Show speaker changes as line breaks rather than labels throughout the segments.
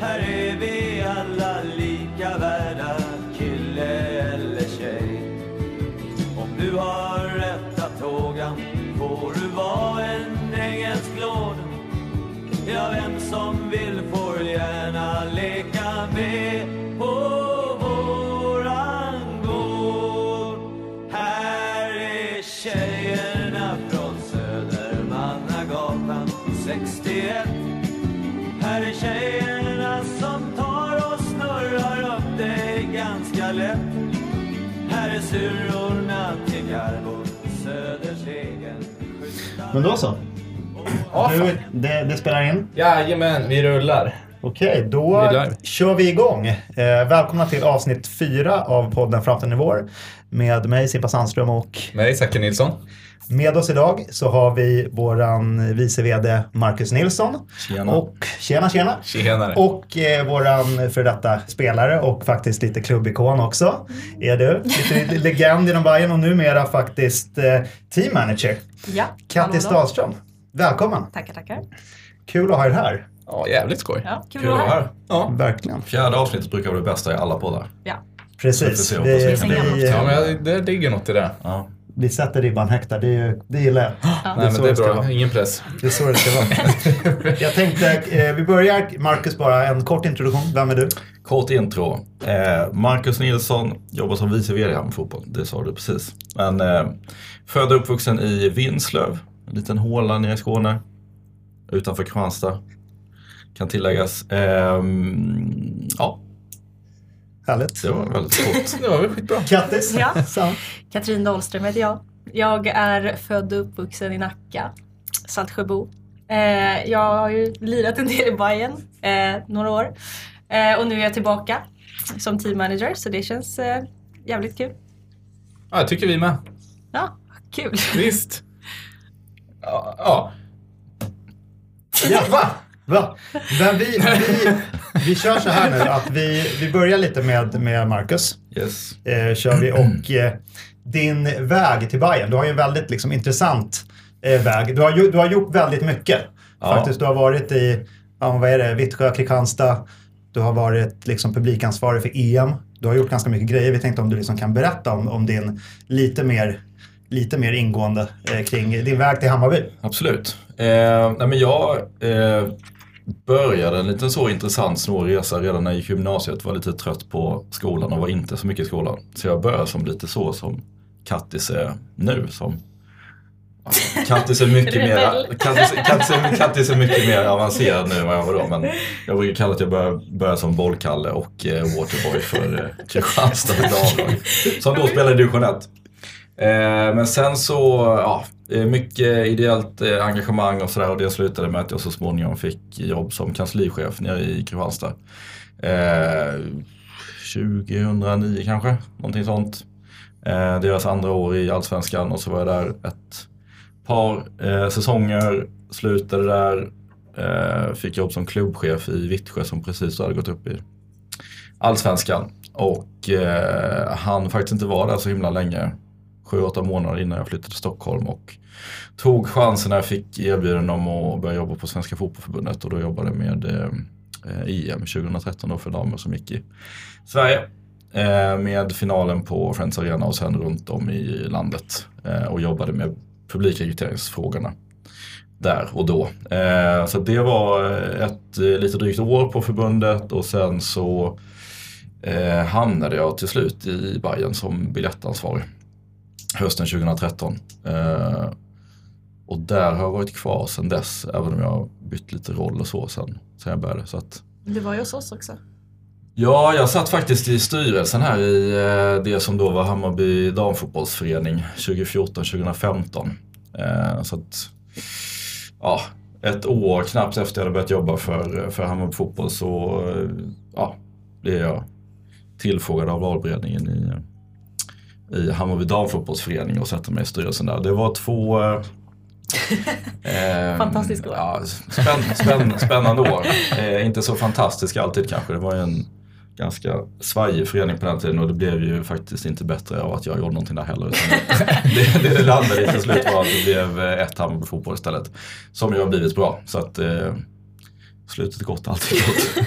Här är vi alla lika värda, kille eller tjej. Om du har rätta tågan får du vara en engelsk lord. Ja, vem som vill får
Men då så. Du, det, det spelar in.
Jajamän, vi rullar.
Okej, då
Vi
kör vi igång. Eh, välkomna till avsnitt fyra av podden Framtiden i vår med mig Simpa Sandström och
Mig, Zacke Nilsson.
Med oss idag så har vi våran vice VD Marcus Nilsson.
Tjena.
Och, tjena tjena!
Tjenare.
Och eh, våran för detta spelare och faktiskt lite klubbikon också är du. Lite legend inom Bayern och numera faktiskt eh, team manager.
Ja,
Katti
hallå då.
Stahlström. Välkommen!
Tackar, tackar.
Kul att ha er här.
Ja, jävligt skoj.
Ja, kul,
Kul att vara
här.
Ja.
Verkligen.
Fjärde avsnittet brukar vara det bästa i alla poddar.
Ja.
Precis.
Vi
Vi,
ja, men jag- det ligger något i det.
Ja.
Vi sätter ribban högt där. Det, är ju- det gillar jag.
Nej, men
så
det är
det ska
bra.
vara.
Ingen press.
Det är så det ska vara. jag tänkte, eh, vi börjar, Marcus, bara en kort introduktion. Vem är du?
Kort intro. Eh, Marcus Nilsson jobbar som vice VD med fotboll. Det sa du precis. Men eh, född och uppvuxen i Vinslöv. En liten håla nere i Skåne. Utanför Kristianstad. Kan tilläggas. Ehm, ja,
Härligt.
det var väldigt kort.
Det var väl skitbra.
Kattis.
Ja. Katrin Dahlström heter jag. Jag är född och uppvuxen i Nacka, Saltsjöbo. Eh, jag har ju lirat en del i Bayern eh, några år. Eh, och nu är jag tillbaka som team manager så det känns eh, jävligt kul.
Ja, jag tycker vi med.
Ja, kul.
Visst. Ja. ja.
Ja. Va? Va? Men vi, vi, vi kör så här nu att vi, vi börjar lite med, med Marcus.
Yes.
Eh, kör vi och eh, din väg till Bayern. Du har ju en väldigt liksom, intressant eh, väg. Du har, ju, du har gjort väldigt mycket.
Ja.
Faktiskt, du har varit i ja, vad är det, Vittsjö, Kristianstad. Du har varit liksom, publikansvarig för EM. Du har gjort ganska mycket grejer. Vi tänkte om du liksom kan berätta om, om din lite mer, lite mer ingående eh, kring din väg till Hammarby.
Absolut. Eh, nej men jag eh, började en liten så intressant snårig resa redan när jag gick gymnasiet. Var lite trött på skolan och var inte så mycket i skolan. Så jag började som lite så som Kattis är nu. Som, Kattis är mycket mer. Kattis, Kattis, är, Kattis är mycket mer avancerad nu än vad jag var då. Men jag brukar kalla att jag började, började som bollkalle och eh, waterboy för eh, Kristianstad. Som då spelade i division 1. Eh, men sen så, ja, mycket ideellt eh, engagemang och sådär och det slutade med att jag så småningom fick jobb som kanslichef nere i Kristianstad. Eh, 2009 kanske, någonting sånt. Eh, deras andra år i Allsvenskan och så var jag där ett par eh, säsonger, slutade där, eh, fick jobb som klubbchef i Vittsjö som precis hade gått upp i Allsvenskan. Och eh, han faktiskt inte var där så himla länge. Sju, åtta månader innan jag flyttade till Stockholm och tog chansen när jag fick erbjudande om att börja jobba på Svenska Fotbollförbundet och då jobbade jag med eh, EM 2013 då för damer som gick i Sverige. Eh, med finalen på Friends Arena och sen runt om i landet eh, och jobbade med publikrekryteringsfrågorna där och då. Eh, så det var ett eh, lite drygt år på förbundet och sen så eh, hamnade jag till slut i Bayern som biljettansvarig hösten 2013. Eh, och där har jag varit kvar sedan dess, även om jag har bytt lite roll och så sen, sen jag började. Så att,
Du var ju hos oss också.
ja, jag satt faktiskt i styrelsen här i eh, det som då var Hammarby damfotbollsförening 2014-2015. Eh, så att, ja, ett år knappt efter jag hade börjat jobba för, för Hammarby fotboll så eh, ja, blev jag tillfrågad av valberedningen i, i Hammarby damfotbollsförening och sätta mig i styrelsen där. Det var två eh, eh,
Fantastiskt år.
Ja, spänn, spänn, spännande år. Eh, inte så fantastiska alltid kanske. Det var ju en ganska svajig förening på den tiden och det blev ju faktiskt inte bättre av att jag gjorde någonting där heller. Utan det, det det landade i till slut var att det blev ett Hammarby fotboll istället. Som ju har blivit bra. Så att, eh, Slutet gott, allt är gott.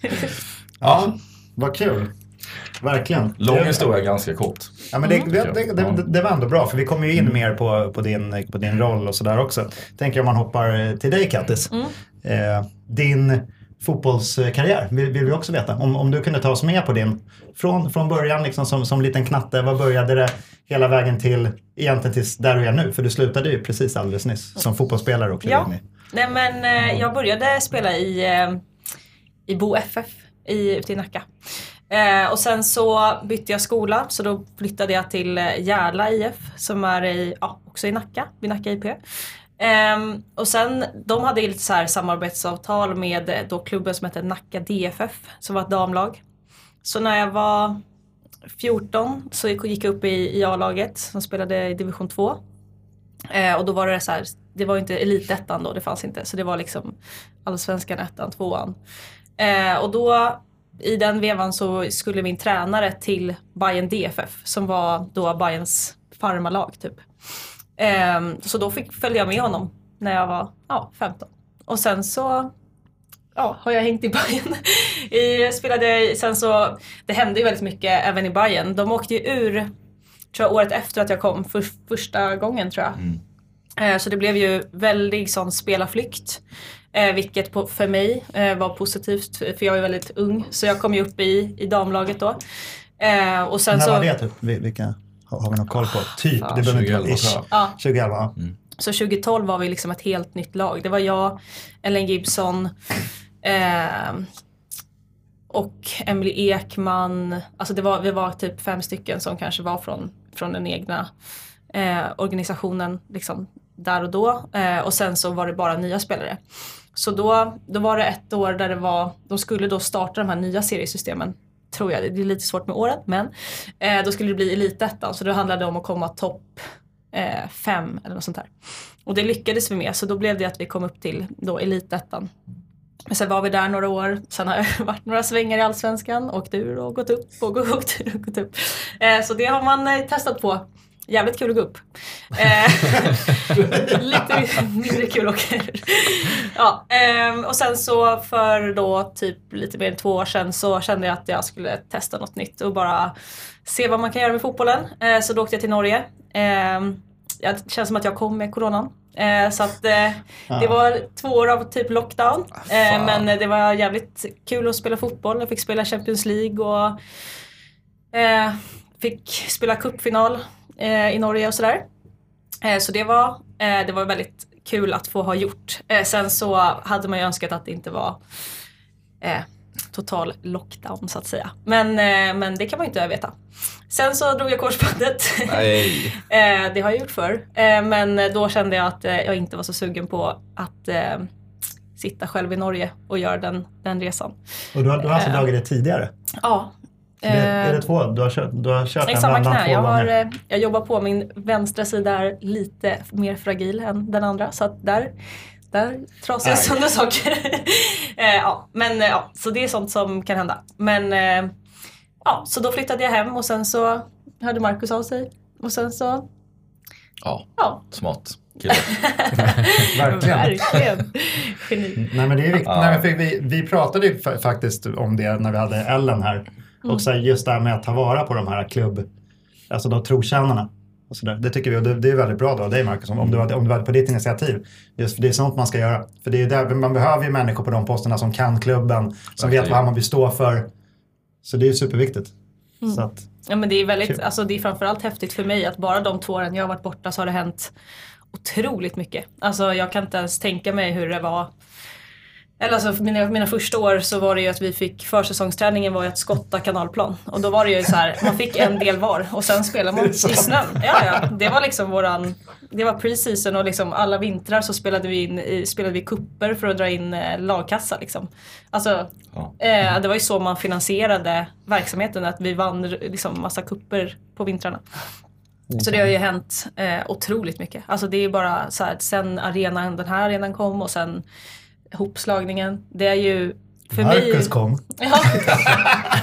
Ja, vad kul. Verkligen.
Lång
Det-
historia, ganska kort.
Ja, men det,
Mm.
det, det, det, det var ändå bra för vi kommer ju in
Mm.
mer på, på, din, på din roll och sådär också. Tänker om man hoppar till dig Kattis.
Mm.
Eh, din fotbollskarriär vill, vill vi också veta. Om, om du kunde ta oss med på din. Från, från början liksom som, som liten knatte, vad började det hela vägen till egentligen tills där du är nu? För du slutade ju precis alldeles nyss som fotbollsspelare och klev
Ja.
in i.
Nej men eh, jag började spela i, eh, i Bo FF i, ute i Nacka. Eh, och sen så bytte jag skola så då flyttade jag till eh, Järla IF som är i, ja, också i Nacka, vid Nacka IP. Eh, och sen, de hade lite så här samarbetsavtal med eh, då klubben som hette Nacka DFF som var ett damlag. Så när jag var 14 så gick jag upp i, i A-laget som spelade i division 2. Eh, och då var det så här, det var inte elitettan då, det fanns inte. Så det var liksom allsvenskan ettan, tvåan. Eh, och då i den vevan så skulle min tränare till Bayern DFF som var då Bayerns farmarlag typ. Eh, så då fick, följde jag med honom när jag var ja, 15. Och sen så ja, har jag hängt i Bayern. I, spelade, sen så, det hände ju väldigt mycket även i Bayern. De åkte ju ur, tror jag, året efter att jag kom för första gången tror jag. Eh, Så det blev ju väldigt sån spelarflykt. Eh, vilket på, för mig eh, var positivt för jag är väldigt ung. Så jag kom ju upp i, i damlaget då. Eh, och sen
När
så,
var det typ? Vil- Vilka har, vi någon koll på? Typ,
Fan.
det behöver inte vara
2011
ish.
ja,
2011, ja.
Så 2012 var vi liksom ett helt nytt lag. Det var jag, Ellen Gibson eh, och Emily Ekman. Alltså det var, vi var typ fem stycken som kanske var från, från den egna eh, organisationen liksom, där och då. Eh, och sen så var det bara nya spelare. Så då, då var det ett år där det var, de skulle då starta de här nya seriesystemen tror jag, det är lite svårt med året men eh, då skulle det bli elitettan så då handlade det om att komma topp eh, fem eller något sånt där. Och det lyckades vi med så då blev det att vi kom upp till då elitettan. Men sen var vi där några år, sen har det varit några svängar i Allsvenskan, åkt ur och gått upp och åkt ur och gått upp. Eh, så det har man eh, testat på. Jävligt kul att gå upp. Eh, lite mindre kul att åka. Ja, ehm, och sen så för då typ lite mer än två år sedan så kände jag att jag skulle testa något nytt och bara se vad man kan göra med fotbollen. Eh, så då åkte jag till Norge. Ehm, det känns som att jag kom med coronan. Eh, så att det var två år av typ lockdown. Eh, men det var jävligt kul att spela fotboll. Jag fick spela Champions League och fick spela cupfinal eh, i Norge och sådär. Eh, så det var, eh, det var väldigt kul att få ha gjort. Eh, sen så hade man ju önskat att det inte var eh, total lockdown så att säga. Men, eh, men det kan man ju inte veta. Sen så drog jag korsbandet.
Nej.
Eh, det har jag gjort förr. Eh, men då kände jag att eh, jag inte var så sugen på att eh, sitta själv i Norge och göra den, den resan.
Och du har, du har alltså
Eh.
dragit det tidigare?
Ja.
Det, är det
Eh,
två? Du har kört, du har kört
I
en
samma knä.
två
Jag, har,
gånger?
eh, jag jobbar på min vänstra sida är lite mer fragil än den andra. Så att där, där trasar jag sönder saker. eh, ja, men ja, så det är sånt som kan hända. Men ja, så då flyttade jag hem och sen så hörde Marcus av sig. Och sen så,
Ja,
ja.
smart.
Verkligen.
Verkligen. Geni.
Nej men det är viktigt.
Ja.
Nej, men för vi, vi pratade ju fa- faktiskt om det när vi hade Ellen här.
Mm.
Och här, just det här med att ta vara på de här klubb, alltså de trotjänarna. Och så där. Det tycker vi och det, det är väldigt bra då av dig Marcus, om, om, du hade, om du hade på ditt initiativ. Just för det är sånt man ska göra. För det är där, man behöver ju människor på de posterna som kan klubben, som vet
Verkligen.
vad Hammarby står för. Så det är superviktigt.
Mm.
Så att,
Ja, men det är väldigt,
Kul.
alltså det är framförallt häftigt för mig att bara de två åren jag har varit borta så har det hänt otroligt mycket. Alltså jag kan inte ens tänka mig hur det var. Eller alltså mina, mina första år så var det ju att vi fick försäsongsträningen var ju att skotta kanalplan. Och då var det ju så här, man fick en del var och sen spelade man i snön. Ja, ja. Det var liksom våran, det var preseason och liksom alla vintrar så spelade vi in, spelade vi kupper för att dra in eh, lagkassa liksom. Alltså
Ja.
Eh, det var ju så man finansierade verksamheten, att vi vann liksom massa kupper på vintrarna. Så det har ju hänt eh, otroligt mycket. Alltså det är bara så här, sen arenan, den här arenan kom och sen hopslagningen. Det är ju för mig...
Marcus kom.
Ja.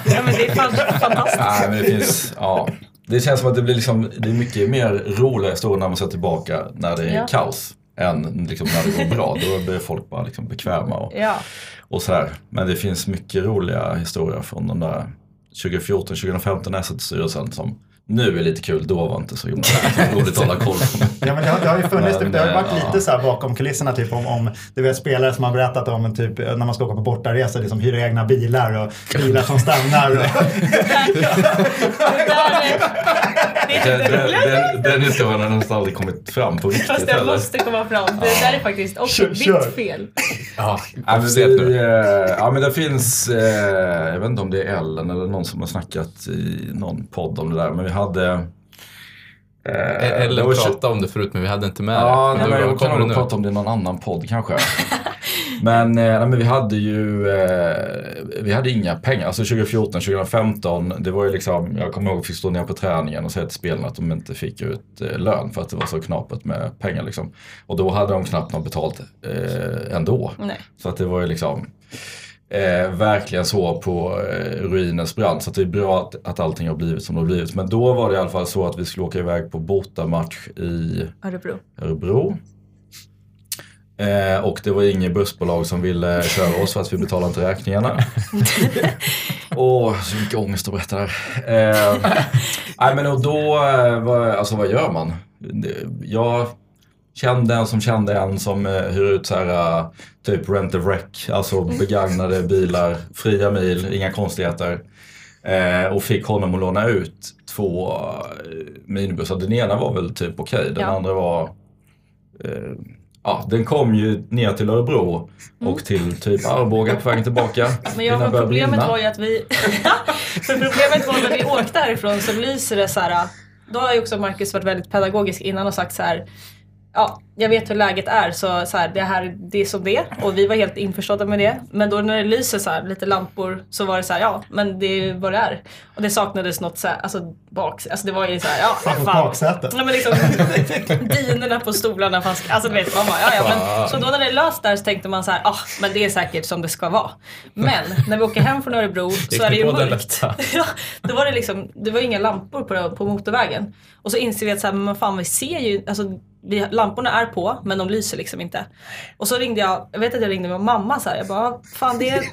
ja men det är fan, fantastiskt.
Nej, men det finns, ja. Det känns som att det blir liksom, det är mycket mer roliga historier när man ser tillbaka när det är
Ja.
kaos. än liksom när det går bra. Då blir folk bara liksom bekväma och,
Ja.
och så här. Men det finns mycket roliga historier från de där 2014-2015 när jag satt i styrelsen som nu är lite kul, då var inte så himla roligt att hålla koll på.
Ja, men det, har, det har ju funnits,
Men,
det har varit
ja.
lite så här bakom kulisserna typ om, om du vet spelare som har berättat om typ när man ska åka på bortaresa, liksom hyra egna bilar och bilar som stannar. Och,
Det det
Den, den, den, den historien har nästan aldrig kommit fram på riktigt
Fast jag
heller.
måste komma fram. Det där är faktiskt också
Kör, kör.
ditt fel.
Ja,
Ja, men,
nu.
eh, ja, men det finns, eh, jag vet inte om det är Ellen eller någon som har snackat i någon podd om det där, men vi hade... Eh, det
Ellen
var
pratade om det förut men vi hade inte med
Ja,
det.
nej, men jag kan nog prata om det i någon annan podd kanske. men, eh, nej, men vi hade ju eh, vi hade inga pengar. Alltså 2014, 2015, det var ju liksom, jag kommer ihåg att jag fick stå ner på träningen och säga till spelarna att de inte fick ut eh, lön för att det var så knapert med pengar. Liksom. Och då hade de knappt något betalt eh, ändå.
Nej.
Så att det var ju liksom eh, verkligen så på eh, ruinens brant. Så det är bra att, att allting har blivit som det har blivit. Men då var det i alla fall så att vi skulle åka iväg på bortamatch i
Örebro.
Örebro. Eh, och det var inget bussbolag som ville köra oss för att vi betalade inte räkningarna. Åh, så mycket ångest att berätta där. Eh, nej men och då, eh, vad, alltså vad gör man? Jag kände en som kände en som eh, hyr ut så här, eh, typ rent a wreck, alltså begagnade bilar, fria mil, inga konstigheter. Eh, och fick honom att låna ut två eh, minibussar. Den ena var väl typ okej, den
Ja.
andra var eh, Ja, den kom ju ner till Örebro och till typ Arboga på vägen tillbaka.
Men, ja,
innan
men
det började
problemet
brinna.
var ju att vi... för problemet var när vi åkte härifrån så lyser det så här. Då har ju också Marcus varit väldigt pedagogisk innan och sagt så här. Ja, jag vet hur läget är så, så här, det här det är som det är. Och vi var helt införstådda med det. Men då när det lyser så här, lite lampor så var det så här, ja men det är vad det är. Och det saknades något så här, alltså bak, alltså det var ju så här, ja fan.
baksätet.
Men liksom, dynorna på stolarna fanns, alltså du vet man bara, ja, ja, men, Så då när det löst där så tänkte man så här, ah, men det är säkert som det ska vara. Men när vi åker hem från Örebro så är det ju mörkt. Ja, då var det liksom, det var inga lampor på, på motorvägen. Och så inser vi att så här, men fan vi ser ju, alltså vi, lamporna är på men de lyser liksom inte. Och så ringde jag, jag vet att jag ringde min mamma så här, jag bara, fan det är,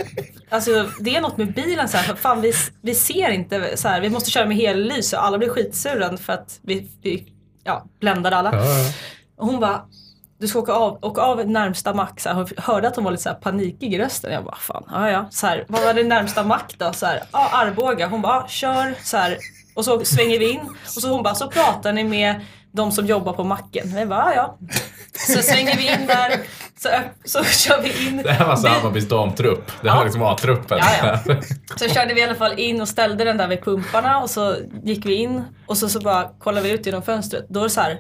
alltså, det är något med bilen så här, fan vi, vi ser inte så här, vi måste köra med hellys och alla blir skitsura för att vi, vi ja, bländade alla. Och hon bara, du ska åka av, åka av närmsta mack. Så här, hon hörde att hon var lite så här panikig i rösten. Jag bara, fan, ja ja. Så här, vad var det närmsta mack då? Så här, ja, Arboga. Hon bara, kör. Så här, och så svänger vi in. Och så hon bara, så pratar ni med de som jobbar på macken. Jag bara, ja ja. Så svänger vi in där. Så, så kör vi in.
Det här var Hammarbys damtrupp. Det här
Ja.
var liksom A-truppen.
Ja, Så körde vi i alla fall in och ställde den där vid pumparna och så gick vi in och så, så bara kollade vi ut genom fönstret. Då är det så här,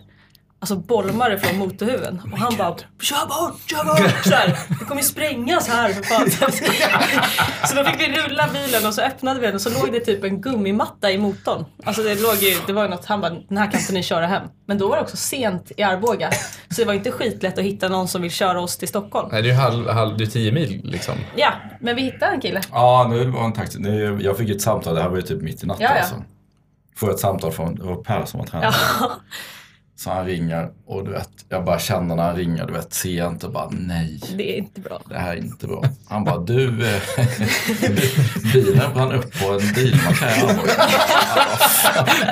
alltså bolmar från motorhuven. Och han bara kör bort, kör bort! Så här, det kommer ju sprängas här för fan. Så då fick vi rulla bilen och så öppnade vi den och så låg det typ en gummimatta i motorn. Alltså det låg ju, det var ju något, han bara den här kan inte ni köra hem. Men då var det också sent i Arboga. Så det var inte skitlätt att hitta någon som vill köra oss till Stockholm.
Nej, det är ju halv, halv, det är tio mil liksom.
Ja, men vi hittade en kille.
Ja, nu var en taxi. Nu, jag fick ett samtal, det här var ju typ mitt i natten.
Ja, ja.
Alltså. Får ett samtal från, det var Per som var tränare.
Ja.
Så han ringer och du vet, jag bara känner när han ringer, du vet, ser inte och bara nej.
Det är inte bra.
Det här är inte bra. Han bara, du, eh, bilen brann upp på en bilmack här i Arboga.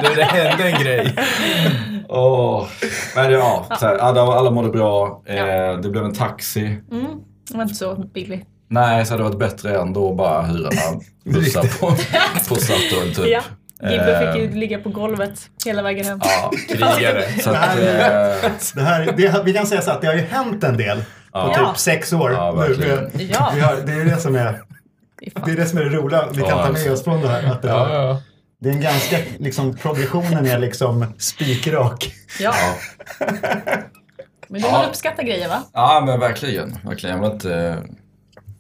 Du, det hände en grej.
Åh. Men ja, så här, alla, alla mådde bra. Eh, det blev en taxi.
Mm, det var inte så billig.
Nej, så hade det varit bättre ändå att bara hyra några bussar på, på Statoil typ.
Ja. Gibbe fick
Eh,
ju ligga på golvet hela vägen hem.
Ja,
Krigare.
så att,
Nej.
eh,
Det här, det, vi kan säga så att det har ju hänt en del på
Ja.
typ sex år.
Ja,
nu. Vi-
Ja.
vi har, det är det som är det, är det som är det roliga vi kan
Ja,
ta med
alltså.
oss från det här. Att det,
Ja, ja.
det är en ganska, liksom, progressionen är liksom spikrak.
Ja.
ja.
Men du
Ja.
har uppskattat grejer va?
ja, men verkligen. verkligen. Jag var inte,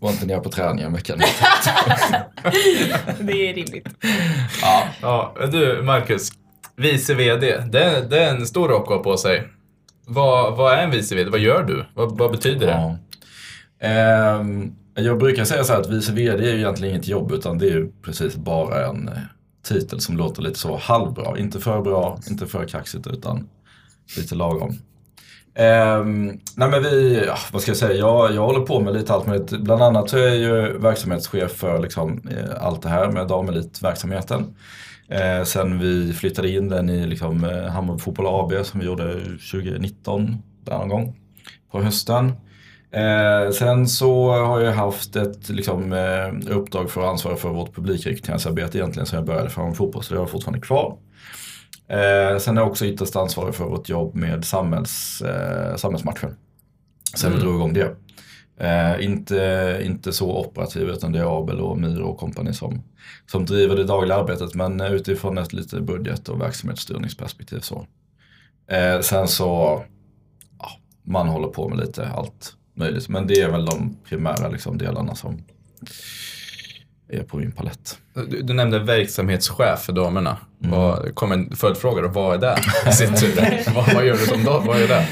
var inte nere på träningen en vecka.
Det är rimligt.
Ja.
ja. Du, Marcus. Vice VD. Det är, det är en stor rock på sig. Vad, vad är en vice VD? Vad gör du? Vad, vad betyder det?
Ja. Ehm, jag brukar säga så här att vice VD är ju egentligen inget jobb utan det är ju precis bara en eh, titel som låter lite så halvbra. Inte för bra, inte för kaxigt utan lite lagom. Ehm, nej men vi, ja, vad ska jag säga, jag, jag håller på med lite allt möjligt. Bland annat så är jag ju verksamhetschef för liksom, eh, allt det här med damelitverksamheten. Eh, sen vi flyttade in den i liksom, eh, Hammarby Fotboll AB som vi gjorde 2019, där någon gång på hösten. Eh, sen så har jag haft ett liksom, eh, uppdrag för att ansvara för vårt publikrekryteringsarbete egentligen sen jag började för fotboll, så det har jag fortfarande kvar. Eh, sen är jag också ytterst ansvarig för vårt jobb med samhälls, eh, samhällsmatchen. Sen vi drog igång det. Eh, inte, inte så operativ utan det är Abel och Miro och kompani som, som driver det dagliga arbetet men utifrån ett lite budget och verksamhetsstyrningsperspektiv så. Eh, sen så, ja, man håller på med lite allt möjligt men det är väl de primära liksom, delarna som på min palett.
Du, du nämnde verksamhetschef för damerna. Vad, kom en följdfråga då, vad är det vad, vad gör du som dam? Vad är det?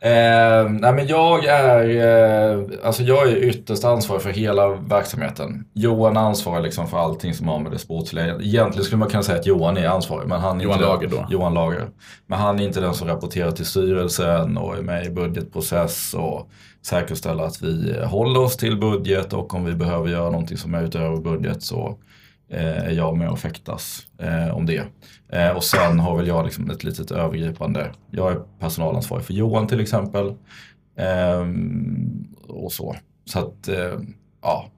Eh, nej men jag är, eh, alltså jag är ytterst ansvarig för hela verksamheten. Johan ansvarar liksom för allting som har med det sportsliga. Egentligen skulle man kunna säga att Johan är ansvarig. Men han är
Johan
inte
Lager
den,
då?
Johan Lager. Men han är inte den som rapporterar till styrelsen och är med i budgetprocess och säkerställer att vi håller oss till budget och om vi behöver göra någonting som är utöver budget så är jag med och fäktas eh, om det. Eh, och sen har väl jag liksom ett litet övergripande, jag är personalansvarig för Johan till exempel. Ehm, och så. Så att, eh, ja,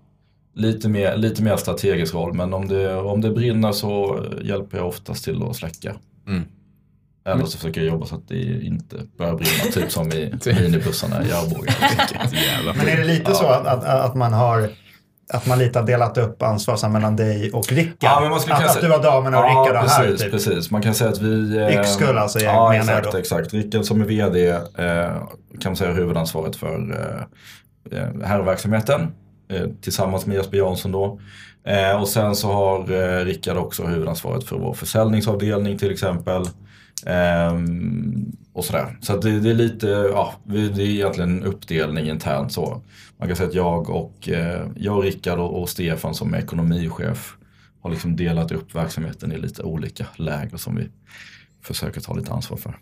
lite mer, lite mer strategisk roll. Men om det, om det brinner så hjälper jag oftast till att släcka.
Mm.
Eller så försöker jag jobba så att det inte börjar brinna, typ som i minibussarna i Arboga.
Men är det lite
Ja.
så att, att, att man har att man lite har delat upp ansvar så här mellan dig och Rickard?
Ja, men man skulle
att,
kunna
att
säga-
du har damerna och Rickard har här
precis,
typ.
precis. Man kan säga att vi... eh,
Yxkull alltså, jag
ja,
menar
exakt,
då.
exakt. Rickard som är VD eh, kan man säga huvudansvaret för eh, eh, herrverksamheten eh, tillsammans med Jesper Jansson då. Eh, och sen så har eh, Rickard också huvudansvaret för vår försäljningsavdelning till exempel. Ehm, och sådär. Så att det, det är lite, ja, det är egentligen en uppdelning internt så. Man kan säga att jag och, eh, jag och Rickard och, och Stefan som är ekonomichef har liksom delat upp verksamheten i lite olika läger som vi försöker ta lite ansvar för.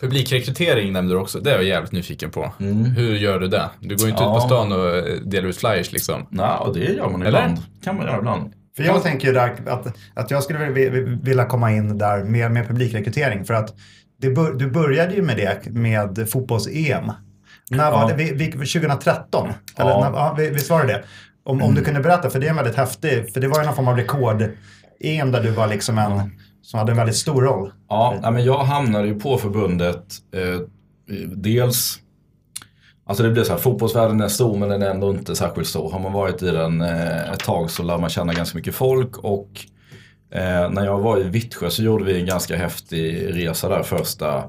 Publikrekrytering nämnde du också, det är jag jävligt nyfiken på.
Mm.
Hur gör du det? Du går ju inte
Ja.
ut på stan och eh, delar ut flyers liksom.
Nej, och det gör man
Eller?
ibland. kan man göra ibland.
För jag tänker ju där att, att jag skulle vi- vi- vilja komma in där med, med publikrekrytering. För att bör, du började ju med det med fotbolls-EM. När var
Ja.
det? Vi, vi, 2013? Eller,
Ja.
när, ja, vi- visst var det? Om, om du kunde berätta, för det är en väldigt häftig, för det var ju någon form av rekord-EM där du var liksom en, som hade en väldigt stor roll.
Ja, men jag hamnade ju på förbundet eh, dels Alltså det blir så här, fotbollsvärlden är stor men den är ändå inte särskilt stor. Har man varit i den eh, ett tag så lär man känna ganska mycket folk och eh, när jag var i Vittsjö så gjorde vi en ganska häftig resa där första,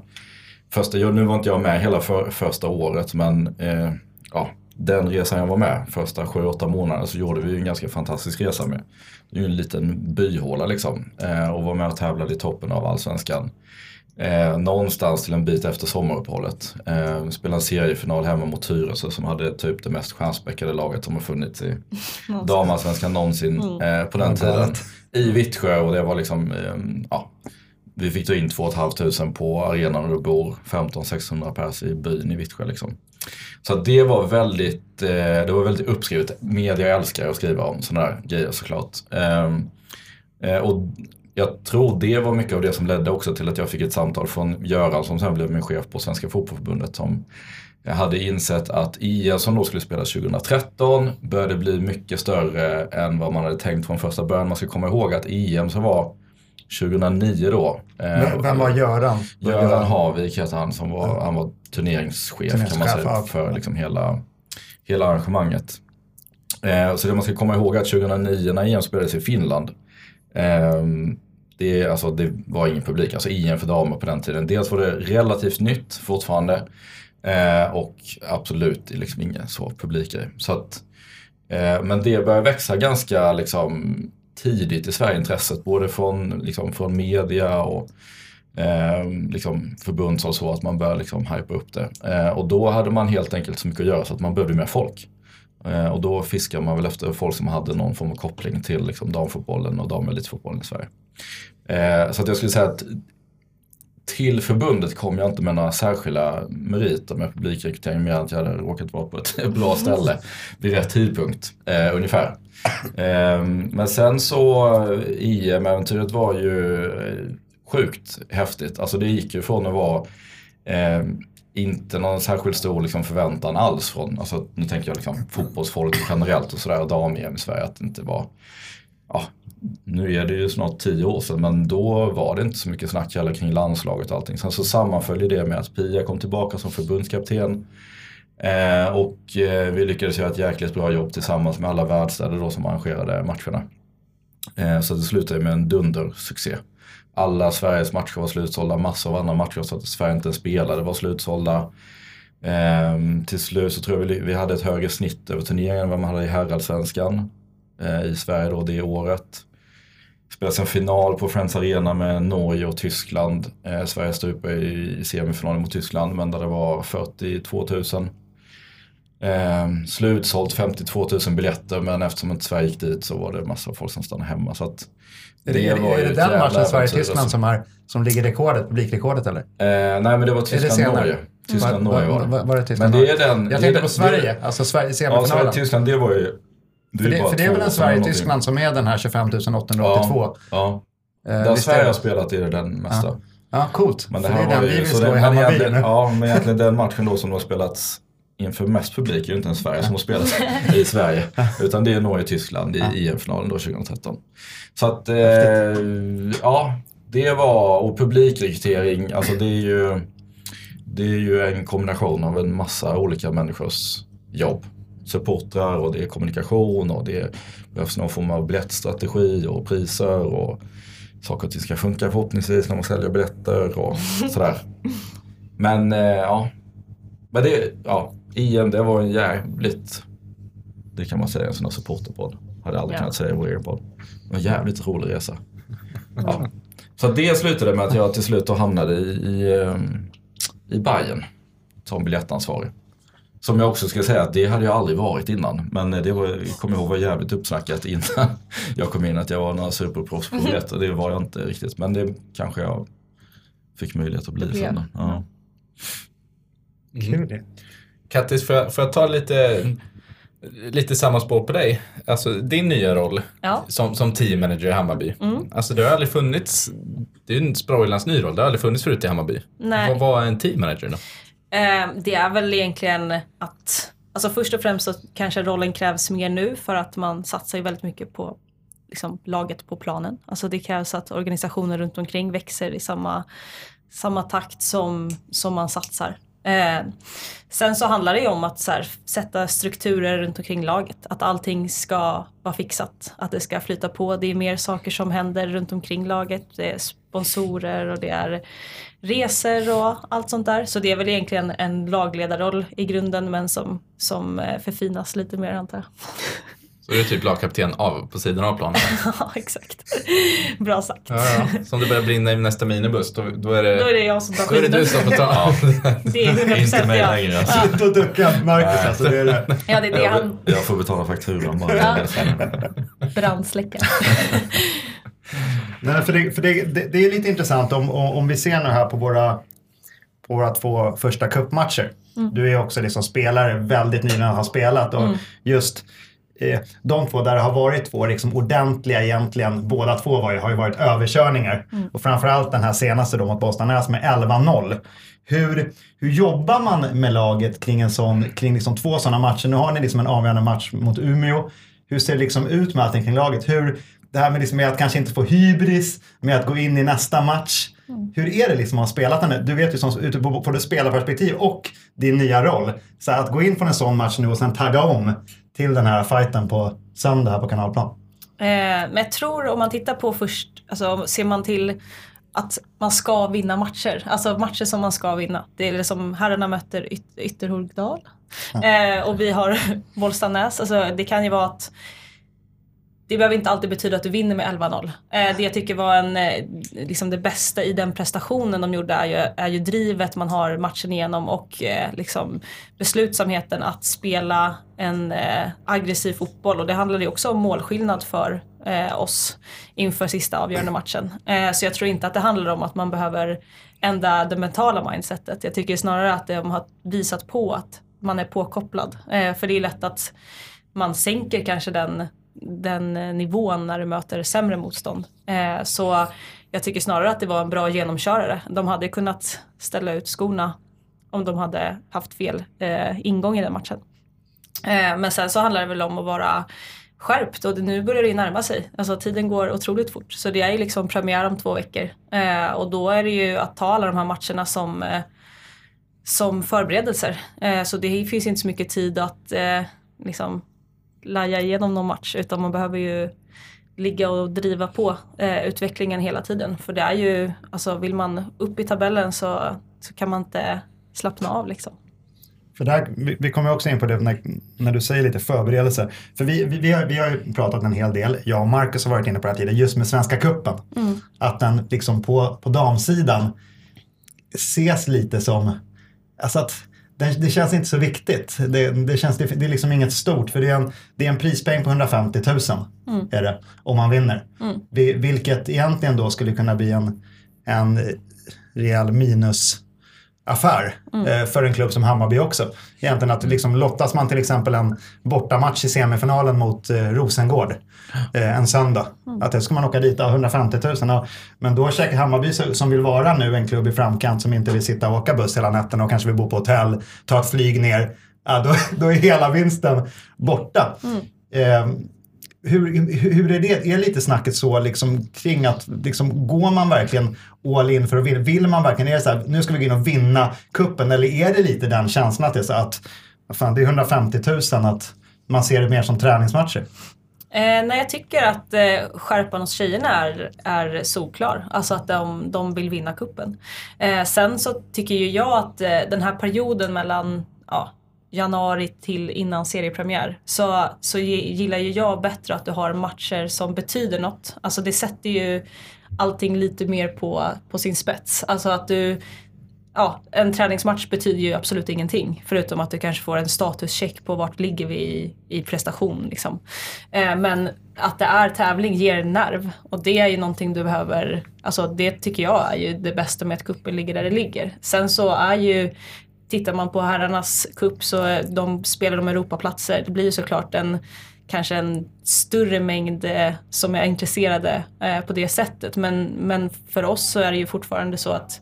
första nu var inte jag med hela för, första året men eh, ja, den resan jag var med första 7-8 månader så gjorde vi en ganska fantastisk resa med. Det är ju en liten byhåla liksom eh, och var med och tävlade i toppen av allsvenskan. Eh, någonstans till en bit efter sommaruppehållet. Eh, spelade en seriefinal hemma mot Tyresö som hade typ det mest stjärnspäckade laget som har funnits i damallsvenskan någonsin eh, på den tiden. I Vittsjö och det var liksom, ehm, ja. Vi fick ta in 2 500 på arenan och det bor 15-600 pers i byn i Vittsjö liksom. Så det var väldigt, eh, det var väldigt uppskrivet. Media älskar att skriva om sådana här grejer såklart. Ehm, eh, och jag tror det var mycket av det som ledde också till att jag fick ett samtal från Göran som sen blev min chef på Svenska Fotbollförbundet som jag hade insett att EM som då skulle spelas 2013 började bli mycket större än vad man hade tänkt från första början. Man ska komma ihåg att EM som var 2009 då. eh,
Vem, vem var Göran?
Göran Havik heter han som var, han var turneringschef, kan man säga för liksom hela, hela arrangemanget. Eh, så det man ska komma ihåg är att 2009 när EM spelades i Finland eh, det, alltså, det var ingen publik, alltså EM för damer på den tiden. Dels var det relativt nytt fortfarande eh, och absolut liksom ingen så publikgrej. Så att, eh, men det började växa ganska liksom, tidigt i Sverigeintresset, både från, liksom, från media och eh, liksom förbund som så att man började liksom hypa upp det. Eh, och då hade man helt enkelt så mycket att göra så att man behövde mer folk. Eh, och då fiskade man väl efter folk som hade någon form av koppling till liksom, damfotbollen och damelitfotbollen i Sverige. Eh, så att jag skulle säga att till förbundet kom jag inte med några särskilda meriter med publikrekrytering mer än att jag hade råkat vara på ett bra ställe vid rätt tidpunkt eh, ungefär. Eh, men sen så eh, e IM-äventyret var ju eh, sjukt häftigt. Alltså det gick ju från att vara eh, inte någon särskilt stor liksom, förväntan alls från, alltså, nu tänker jag liksom, fotbollsfolk generellt och sådär, dam-EM i Sverige, att det inte var, ja, nu är det ju snart tio år sedan, men då var det inte så mycket snack heller kring landslaget och allting. Sen så sammanföljde det med att Pia kom tillbaka som förbundskapten eh, och eh, vi lyckades göra ett jäkligt bra jobb tillsammans med alla världsstäder då som arrangerade matcherna. Eh, så det slutade med en dundersuccé alla Sveriges matcher var slutsålda, massor av andra matcher så att Sverige inte spelade var slutsålda. Eh, till slut så tror jag vi, vi hade ett högre snitt över turneringen än vad man hade i herrallsvenskan eh, i Sverige då det året. Det spelades en final på Friends Arena med Norge och Tyskland. Eh, Sverige stupade i, i semifinalen mot Tyskland men där det var 42 000. Eh, slutsålt 52 000 biljetter men eftersom inte Sverige gick dit så var det massa folk som stannade hemma. Så att
det,
var
det,
ju
är det den matchen Sverige-Tyskland som, är, som ligger rekordet, publikrekordet eller?
Eh, nej men det var? Tyskland-Norge. Tyskland-Norge var det.
Var, var det Tyskland,
Men det är den...
Jag tänkte på Sverige,
det-
alltså Sverige,
Ja,
semifinalen.
Sverige-Tyskland det var ju...
för, det, för det är väl en. Sverige-Tyskland som är den här 25 882?
Ja, ja.
Eh,
Där Sverige har spelat är det den mesta.
Ja, coolt.
Men det
för
här
det är den vi vill slå i
egentligen-
nu.
Ja, men egentligen den matchen då som har spelats inför mest publik är ju inte en Sverige som har spelat i Sverige. Utan det är Norge-Tyskland i EM-finalen då 2013. Så att, eh, ja, det var, och publikrekrytering, alltså det är ju, det är ju en kombination av en massa olika människors jobb. Supportrar och det är kommunikation och det behövs någon form av biljettstrategi och priser och saker och ting ska funka förhoppningsvis när man säljer biljetter och sådär. Men eh, ja, men det, ja, EM det var en jävligt, det kan man säga, en sån här supporterpodd. Hade aldrig
Ja.
kunnat säga i vår egen podd. Det var en jävligt rolig resa. Ja. Så det slutade med att jag till slut hamnade i, i, ehm, i Bayern som biljettansvarig. Som jag också ska säga att det hade jag aldrig varit innan. Men det var, jag kommer ihåg var jävligt uppsnackat innan jag kom in att jag var några superproffs på biljetter. Det var jag inte riktigt. Men det kanske jag fick möjlighet att bli
Det
sen. Ja.
Kul det.
Kattis, får jag, får jag ta lite, lite samma spår på dig? Alltså din nya roll
Ja.
som, som team manager i Hammarby.
Mm.
Alltså det har aldrig funnits, det är ju en Sproilans ny roll, det har aldrig funnits förut i Hammarby.
Nej.
Vad var en team manager då?
Ehm, det är väl egentligen att, alltså först och främst så kanske rollen krävs mer nu för att man satsar ju väldigt mycket på liksom, laget på planen. Alltså det krävs att organisationen runt omkring växer i samma, samma takt som, som man satsar. Eh, sen så handlar det ju om att så här, sätta strukturer runt omkring laget. Att allting ska vara fixat. Att det ska flyta på. Det är mer saker som händer runt omkring laget. Det är sponsorer och det är resor och allt sånt där. Så det är väl egentligen en lagledarroll i grunden men som, som eh, förfinas lite mer antar jag.
Så du är typ lagkapten av, på sidan av planen.
Ja, exakt. Bra sagt.
Ja, ja. Så om det börjar brinna i nästa minibuss, då, då är det,
Då är det jag som tar
då är det du
skiten.
som får ta... Ja.
Det är 100%
Inte mig
jag.
längre. Alltså.
Sluta ducka Marcus alltså. Det är det.
Ja, det är det
Jag,
han
jag får betala fakturan bara.
Ja. brandsläcker.
Nej, för det, för det, det, det är lite intressant om, om vi ser nu här på våra, på våra två första cupmatcher. Du är också liksom spelare väldigt nyligen har spelat och just eh, de två där det har varit två liksom ordentliga egentligen, båda två var har ju varit överkörningar. Och framförallt den här senaste då mot Bostanäs med 11-0. Hur, hur jobbar man med laget kring, en sån, kring liksom två sådana matcher? Nu har ni liksom en avgörande match mot Umeå. Hur ser det liksom ut med allting kring laget? Hur, det här med, liksom med att kanske inte få hybris, med att gå in i nästa match. Hur är det liksom att ha spelat den? Du vet ju som på både spelarperspektiv och din nya roll. Så att gå in från en sån match nu och sen tagga om till den här fighten på söndag här på kanalplan.
Eh, men jag tror om man tittar på först, alltså ser man till att man ska vinna matcher, alltså matcher som man ska vinna. Det är som herrarna möter Yt- Ytterhogdal eh, och vi har Bollstanäs. Alltså det kan ju vara att det behöver inte alltid betyda att du vinner med 11-0. Eh, det jag tycker var en, eh, liksom det bästa i den prestationen de gjorde är ju, är ju drivet man har matchen igenom och eh, liksom beslutsamheten att spela en eh, aggressiv fotboll. Och det handlade ju också om målskillnad för eh, oss inför sista avgörande matchen. Eh, så jag tror inte att det handlar om att man behöver ändra det mentala mindsetet. Jag tycker snarare att de har visat på att man är påkopplad. Eh, för det är lätt att man sänker kanske den, den eh, nivån när du möter sämre motstånd. Eh, så jag tycker snarare att det var en bra genomkörare. De hade kunnat ställa ut skorna om de hade haft fel eh, ingång i den matchen. Eh, men sen så handlar det väl om att vara skärpt och nu börjar det ju närma sig. Alltså tiden går otroligt fort. Så det är ju liksom premiär om två veckor. Eh, och då är det ju att ta alla de här matcherna som, eh, som förberedelser. Så det finns inte så mycket tid att liksom laja igenom någon match utan man behöver ju ligga och driva på eh, utvecklingen hela tiden. För det är ju, alltså vill man upp i tabellen så, så kan man inte slappna av liksom.
För där, vi, vi kommer också in på det när, när du säger lite förberedelser. För vi, vi, vi, har, vi har ju pratat en hel del, jag och Marcus har varit inne på det här tidigare, just med Svenska Kuppen. Att den liksom på, på damsidan ses lite som, alltså att det, det känns inte så viktigt. Det, det, känns, det, det är liksom inget stort för det är en, det är en prispeng på 150 000 är det, om man vinner. Vi, vilket egentligen då skulle kunna bli en, en rejäl minusaffär eh, för en klubb som Hammarby också. Egentligen att liksom lottas man till exempel en bortamatch i semifinalen mot eh, Rosengård eh, en söndag. Att det ska man åka dit ha 150 000. Ja, men då käkar Hammarby som vill vara nu en klubb i framkant som inte vill sitta och åka buss hela natten och kanske vill bo på hotell, ta ett flyg ner. Ja, då, då är hela vinsten borta. Eh, hur, hur är det? Är lite snacket så liksom kring att liksom, går man verkligen all in för att vinna? Vill man verkligen, är det så här, nu ska vi gå in och vinna kuppen eller är det lite den känslan att det är så att vad fan, det är 150 000 att man ser det mer som träningsmatcher?
Eh, nej, jag tycker att eh, skärpan hos tjejerna är, är solklar. Alltså att de, de vill vinna kuppen. Eh, sen så tycker ju jag att eh, den här perioden mellan ja, januari till innan seriepremiär så, så gillar ju jag bättre att du har matcher som betyder något. Alltså det sätter ju allting lite mer på, på sin spets. Alltså att du ja, en träningsmatch betyder ju absolut ingenting. Förutom att du kanske får en statuscheck på vart ligger vi i, i prestation. Liksom. Eh, men att det är tävling ger nerv. Och det är ju någonting du behöver, alltså det tycker jag är ju det bästa med att kuppen ligger där det ligger. Sen så är ju, tittar man på herrarnas kupp så eh, de spelar de Europaplatser. Det blir ju såklart en kanske en större mängd eh, som är intresserade eh, på det sättet. Men, men för oss så är det ju fortfarande så att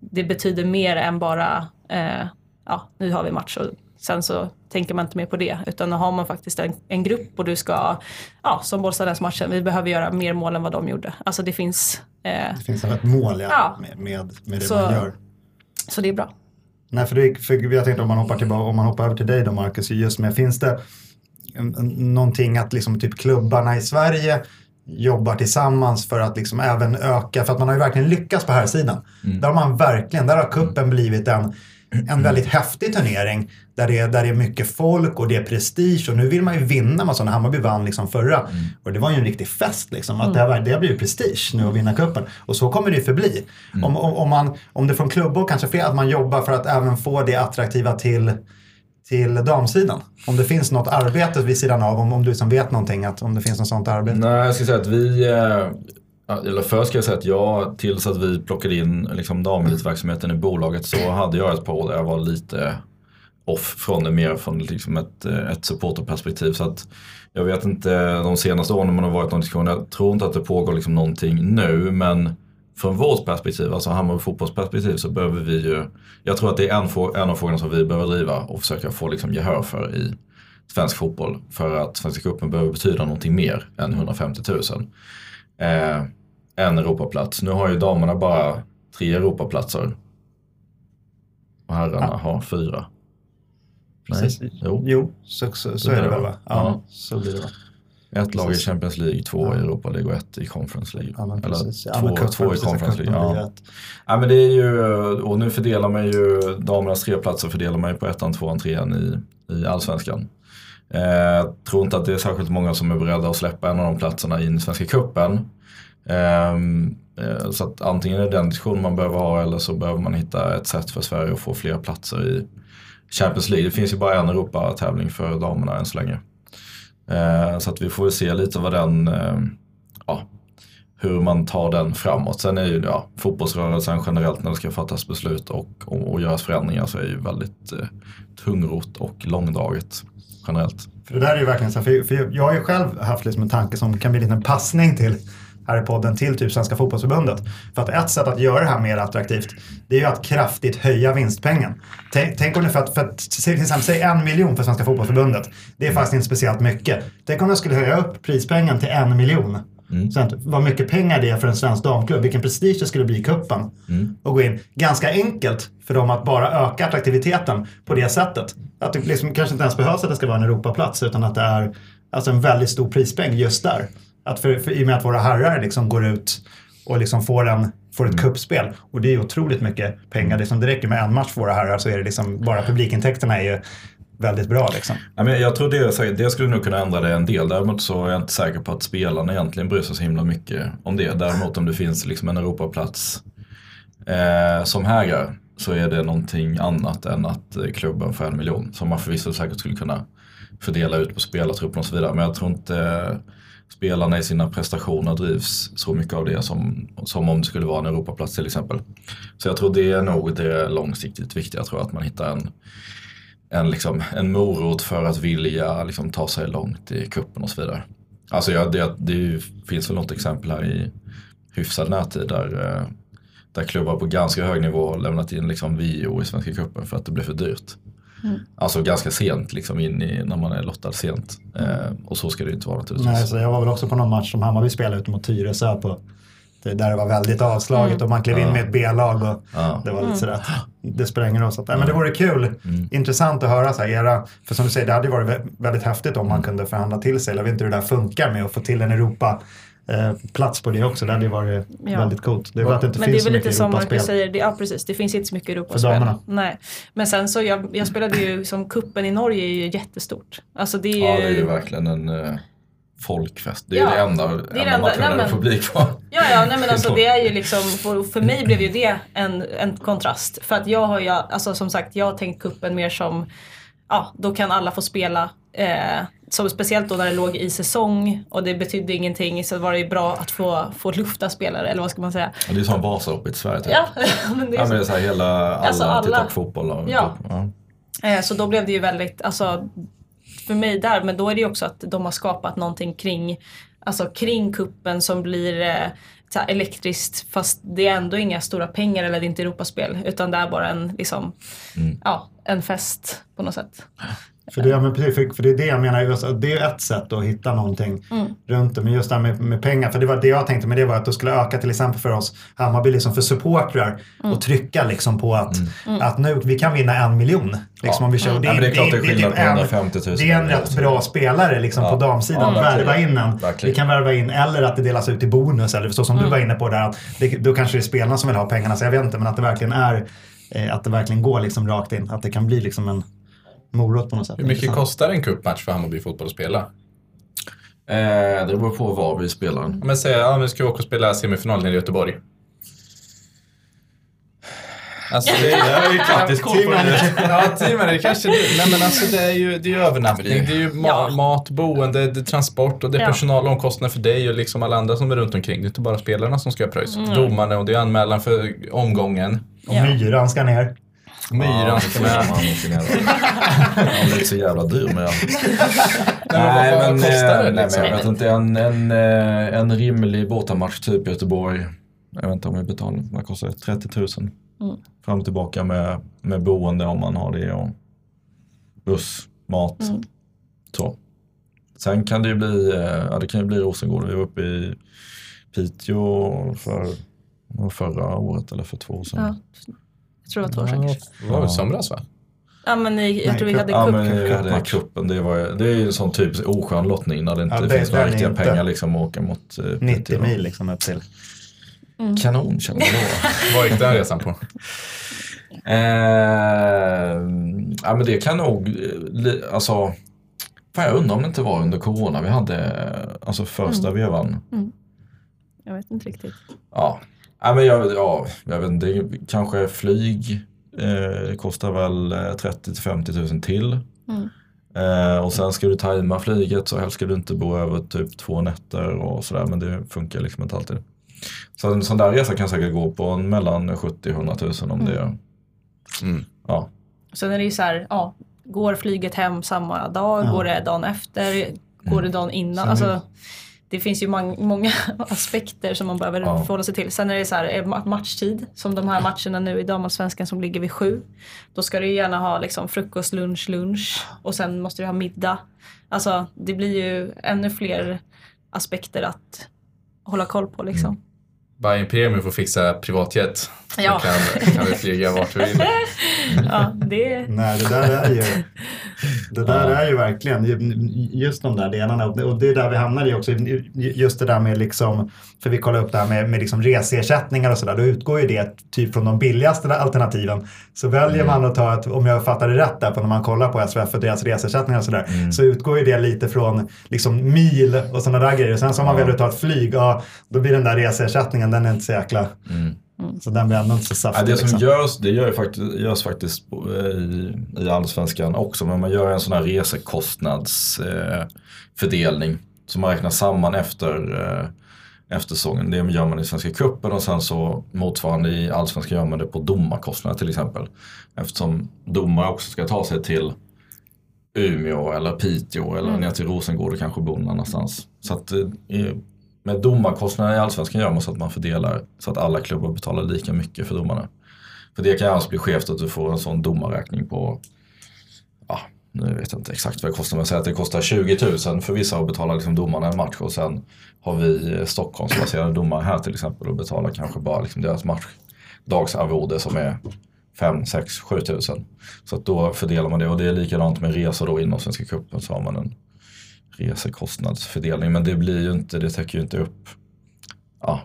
det betyder mer än bara eh, ja, nu har vi match och sen så tänker man inte mer på det. Utan nu har man faktiskt en, en grupp och du ska, ja som Bollstanäs-matchen, vi behöver göra mer mål än vad de gjorde. Alltså det finns, eh,
Det finns ett mål ja,
Ja.
Med, med, med det
Så-
man gör.
så det är bra.
Nej, för, det, för jag tänkte om man hoppar tillbaka, om man hoppar över till dig då Marcus, just med, finns det någonting att liksom typ klubbarna i Sverige jobbar tillsammans för att liksom även öka, för att man har ju verkligen lyckats på här sidan. Där har man verkligen, där har kuppen blivit en, en väldigt häftig turnering där det, är, där det är mycket folk och det är prestige och nu vill man ju vinna med sådana. Hammarby vann liksom förra och det var ju en riktig fest liksom. Att det, har, det har blivit prestige nu att vinna kuppen och så kommer det ju förbli. Om, om, om, man, om det från klubbor kanske fler att man jobbar för att även få det attraktiva till till damsidan? Om det finns något arbete vid sidan av, om, om du som vet någonting, att om det finns något sånt arbete?
Nej, jag ska säga att vi, eh, eller först ska jag säga att jag, tills att vi plockade in liksom damelitverksamheten i bolaget så hade jag ett par år där jag var lite off från det mer från liksom ett, ett supporterperspektiv. Så att jag vet inte de senaste åren när man har varit någon diskussion, jag tror inte att det pågår liksom någonting nu men från vårt perspektiv, alltså Hammarby fotbollsperspektiv så behöver vi ju, jag tror att det är en, en av frågorna som vi behöver driva och försöka få liksom gehör för i svensk fotboll. För att Svenska cupen behöver betyda någonting mer än 150 000. Eh, en Europaplats. Nu har ju damerna bara tre Europaplatser. Och herrarna har fyra. Nej,
Precis.
jo.
Jo, så, så, så
Det
är det väl va? Ja,
Ja.
så blir det?
Ett lag i Champions League, två i Europa League och ett i Conference League.
Ja,
Eller
precis. Ja,
två, två i Conference League. Ja. Ja, men det är ju, och nu fördelar man ju damernas tre platser fördelar man ju på ettan, tvåan, trean i, i allsvenskan. Eh, tror inte att det är särskilt många som är beredda att släppa en av de platserna in i Svenska cupen. Ehm, eh, så att antingen är det den diskussionen man behöver ha eller så behöver man hitta ett sätt för Sverige att få fler platser i Champions League. Det finns ju bara en Europa-tävling för damerna än så länge. Ehm, så att vi får väl se lite vad den, ehm, ja, hur man tar den framåt. Sen är ju ja, fotbollsrörelsen generellt när det ska fattas beslut och, och, och göras förändringar så är ju väldigt eh, tungrot och långdraget generellt.
För det där är ju verkligen så för jag har ju själv haft liksom en tanke som kan bli en liten passning till här i podden till typ Svenska fotbollsförbundet. För att ett sätt att göra det här mer attraktivt det är ju att kraftigt höja vinstpengen. Tänk, tänk om det för att, för att till exempel säg en miljon för Svenska fotbollsförbundet. Det är faktiskt inte speciellt mycket. Tänk om jag skulle höja upp prispengen till en miljon. Så att, vad mycket pengar det är för en svensk damklubb, vilken prestige det skulle bli i kuppen och gå in. Ganska enkelt för dem att bara öka attraktiviteten på det sättet. Att det liksom kanske inte ens behövs att det ska vara en Europaplats utan att det är alltså en väldigt stor prispeng just där. Att för, för, I och med att våra herrar liksom går ut och liksom får, en, får ett kuppspel och det är otroligt mycket pengar. Det som det räcker med en match för våra herrar så är det liksom bara publikintäkterna är ju väldigt bra. Liksom.
Jag tror det, det skulle nog kunna ändra det en del. Däremot så är jag inte säker på att spelarna egentligen bryr sig så himla mycket om det. Däremot om det finns liksom en Europaplats eh, som hägrar så är det någonting annat än att klubben får en miljon. Som man förvisso säkert skulle kunna fördela ut på spelartruppen och så vidare. Men jag tror inte spelarna i sina prestationer drivs så mycket av det som, som om det skulle vara en Europaplats till exempel. Så jag tror det är nog det långsiktigt viktiga. Jag tror att man hittar en en, liksom, en morot för att vilja liksom, ta sig långt i kuppen och så vidare. Alltså ja, det, det finns väl något exempel här i hyfsad närtid där, eh, där klubbar på ganska hög nivå har lämnat in liksom VO i Svenska cupen för att det blev för dyrt.
Mm.
Alltså ganska sent, liksom in i, när man är lottad sent. Eh, och så ska det inte vara naturligtvis.
Nej, så jag var väl också på någon match som Hammarby spelade ut mot Tyresö på det där det var väldigt avslaget
Mm.
och man klev in med ett B-lag och
Ja.
det var lite sådär, det spränger oss. Att, nej, men det vore kul, intressant att höra så här, era, för som du säger, det hade ju varit vä- väldigt häftigt om man kunde förhandla till sig, eller jag vet inte hur det där funkar med att få till en Europa eh, plats på det också, det hade varit
Ja.
väldigt coolt. Det är för att det inte
Men det
finns
är
så
väl lite som. Marcus säger, det, ja precis, det finns inte så mycket
För
Europaspel.
damerna.
Nej. Men sen så, jag, jag spelade ju som kuppen i Norge är ju jättestort. Alltså det är ju...
Ja, det är ju verkligen en eh, folkfest. Det är
Ja,
det enda,
det
enda
enda-
matchen där det är publik på.
Ja, ja, nej men alltså det är ju liksom, för, för mig blev ju det en, en kontrast. För att jag har ju, alltså som sagt, jag har tänkt kuppen mer som, ja, då kan alla få spela. Eh, som speciellt då när det låg i säsong och det betydde ingenting så var det ju bra att få, få lufta spelare, eller vad ska man säga.
Ja, Det är som Vasaloppet i Sverige. Typ.
Ja, men det är
Ja, men det är så här, hela, alla,
Alltså, alla-
tittar på fotboll. Och,
Ja.
ja.
Eh, Så då blev det ju väldigt, alltså för mig där, men då är det ju också att de har skapat någonting kring, alltså kring kuppen som blir eh, så här elektriskt fast det är ändå inga stora pengar eller det är inte Europaspel utan det är bara en, liksom, ja, en fest på något sätt.
För det, ja, men precis, för, för det är det jag menar, det är ett sätt att hitta någonting
Mm.
runt det. Men just det här med, med pengar, för det var det jag tänkte med det var att det skulle öka till exempel för oss Hammarby, liksom för supportrar
Mm.
och trycka liksom på att, att nu, vi kan vinna en miljon. Liksom,
Ja.
om vi kör.
Mm. Ja, men det är klart det är skillnad på
en-
150 000
Det är en rätt bra spelare liksom,
Ja.
på damsidan.
Ja,
värva in en. Vi kan värva in, eller att det delas ut i bonus, eller så som
Mm.
du var inne på där. Att det, då kanske det är spelarna som vill ha pengarna, så jag vet inte. Men att det verkligen är, eh, att det verkligen går liksom rakt in. Att det kan bli liksom en morot på något sätt.
Hur mycket kostar en cupmatch för Hammarby fotboll att spela?
Eh, det beror på var vi spelar.
Om jag säger att ja, vi ska åka och spela semifinal nere i Göteborg. Alltså, det är ju
Praktiskt
Team manager. Ja, team manager kanske det. Nej men alltså det är ju, det är ju övernattning, det är ju ma-
Ja.
mat, boende, det är transport och det är
Ja.
personalomkostnader för dig och liksom alla andra som är runt omkring. Det är inte bara spelarna som ska ha pröjs.
Mm.
Domarna och det är anmälan för omgången.
Och
Ja.
myran ska ner.
Myran ska med.
Han blir så jävla dyr men jag...
Nej, det,
eh, nej,
liksom?
men jag vet inte. En, en, eh, en rimlig bortamatch typ Göteborg. Jag vet inte om vi betalar, vad kostar det? 30 000.
Mm.
Fram och tillbaka med, med boende om man har det och buss, mat.
Mm.
Så. Sen kan det ju bli, eh, ja det kan ju bli Rosengård. Vi var uppe i Piteå för förra året eller för två år sedan.
Ja. Jag tror det var två år sedan.
Det var väl somras va?
Ja men i, jag tror vi
cup-
hade
Ja
cup.
men vi hade kuppen, det, var, det är ju en sån typ oskön lottning när det inte
Ja, det-
finns några riktiga
inte-
pengar liksom att åka mot eh,
90
Piteå.
mil liksom upp till.
Kanon känner jag.
Vad gick den resan på?
eh, ja men det kan nog, eh, alltså, fan jag undrar om det inte var under corona vi hade, eh, alltså första vevan.
Jag vet inte riktigt.
Ja, ja men jag, ja, jag vet inte, det kanske flyg eh, kostar väl eh, 30 till 50 000 till.
Mm.
Eh, och sen ska du tajma flyget så helst ska du inte bo över typ två nätter och sådär men det funkar liksom inte alltid. Så en sån där resa kan säkert gå på en mellan 70 och 100 000 om det är...
Mm.
Ja.
Sen är det ju så här, ja, går flyget hem samma dag?
Ja.
Går det dagen efter? Går det dagen innan?
Sen
Alltså,
det-
finns ju mång- många aspekter som man behöver
Ja.
förhålla sig till. Sen är det så här, är ma- matchtid, som de här matcherna nu i damallsvenskan som ligger vid sju. Då ska du gärna ha liksom frukost, lunch, lunch och sen måste du ha middag. Alltså det blir ju ännu fler aspekter att hålla koll på liksom.
Bayern Premium får fixa privatjet.
Ja.
Så kan, kan vi flyga vart vi vill.
Ja, det
Nej, det där är ju, det där är ju verkligen just de där delarna. Och det- är där vi hamnar i också. Just det där med liksom, för vi kollar upp det här med, med liksom reseersättningar och sådär. Då utgår ju det typ från de billigaste alternativen. Så väljer man att ta ett, om jag fattar det rätt där, på när man kollar på SVF och deras reseersättningar och sådär. Så utgår ju det lite från liksom mil och sådana där grejer. Sen så om man
Ja.
väljer att ta ett flyg, ja, då blir den där reseersättningen, den är inte så jäkla...
Mm.
Så den blir ändå inte så
Ja,
saftig.
det som
liksom.
görs, det gör ju faktiskt, görs faktiskt på- i, i allsvenskan också. Men man gör en sån här resekostnadsfördelning eh, som man räknar samman efter, eh, efter säsongen. Det gör man i Svenska cupen och sen så motsvarande i allsvenskan gör man det på domarkostnader till exempel. Eftersom domare också ska ta sig till Umeå eller Piteå eller ner till Rosengård och kanske bo någon annanstans. Så att eh, med domarkostnader i Allsvenskan gör man så att man fördelar så att alla klubbar betalar lika mycket för domarna. För det kan ju annars bli skevt att du får en sån domarräkning på, ja, nu vet jag inte exakt vad det kostar, men säg att det kostar 20 000 för vissa att betala liksom domarna en match och sen har vi eh, Stockholmsbaserade domare här till exempel och betalar kanske bara liksom deras matchdagsarvode som är 5, 6, 7 000. Så att då fördelar man det och det är likadant med resor då inom Svenska cupen så har man en resekostnadsfördelning. Men det blir ju inte, det täcker ju inte upp. Ja,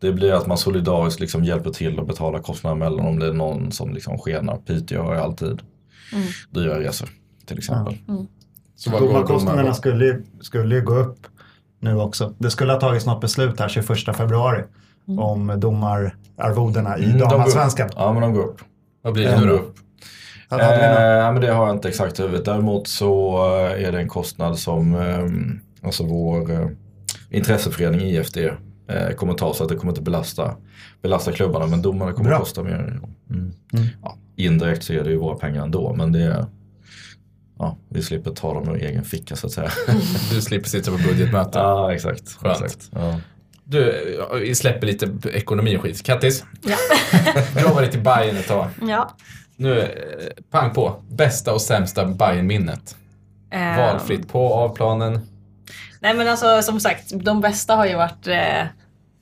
det blir att man solidariskt liksom hjälper till att betala kostnader mellan om det är någon som liksom skenar. Piteå har ju alltid
Mm.
dyra resor till exempel.
Så vad går
Domarkostnaderna skulle, ju- skulle ju gå upp nu också. Det skulle ha tagits något beslut här 21 februari om domararvodena i
Mm,
damallsvenskan.
Ja men de går upp.
Vad blir det
Mm.
nu då?
Hade något?
Eh, men det har jag inte exakt i huvudet. Däremot så eh, är det en kostnad som eh, alltså vår eh, intresseförening IFD eh, kommer ta så att det kommer inte belasta, belasta klubbarna. Men domarna kommer
Bra.
att kosta mer. Mm. Ja, indirekt så är det ju våra pengar ändå men det är Ja, vi slipper ta dem ur egen ficka så att säga.
Du slipper sitta på budgetmöten.
ja, exakt.
Skönt.
exakt. Ja.
Du, vi släpper lite ekonomi och skit. Kattis,
Ja.
du har varit i Bayern ett tag.
ja.
Nu, eh, pang på. Bästa och sämsta Bayern-minnet.
Ehm,
Valfritt på, av planen.
Nej men alltså som sagt, de bästa har ju varit eh,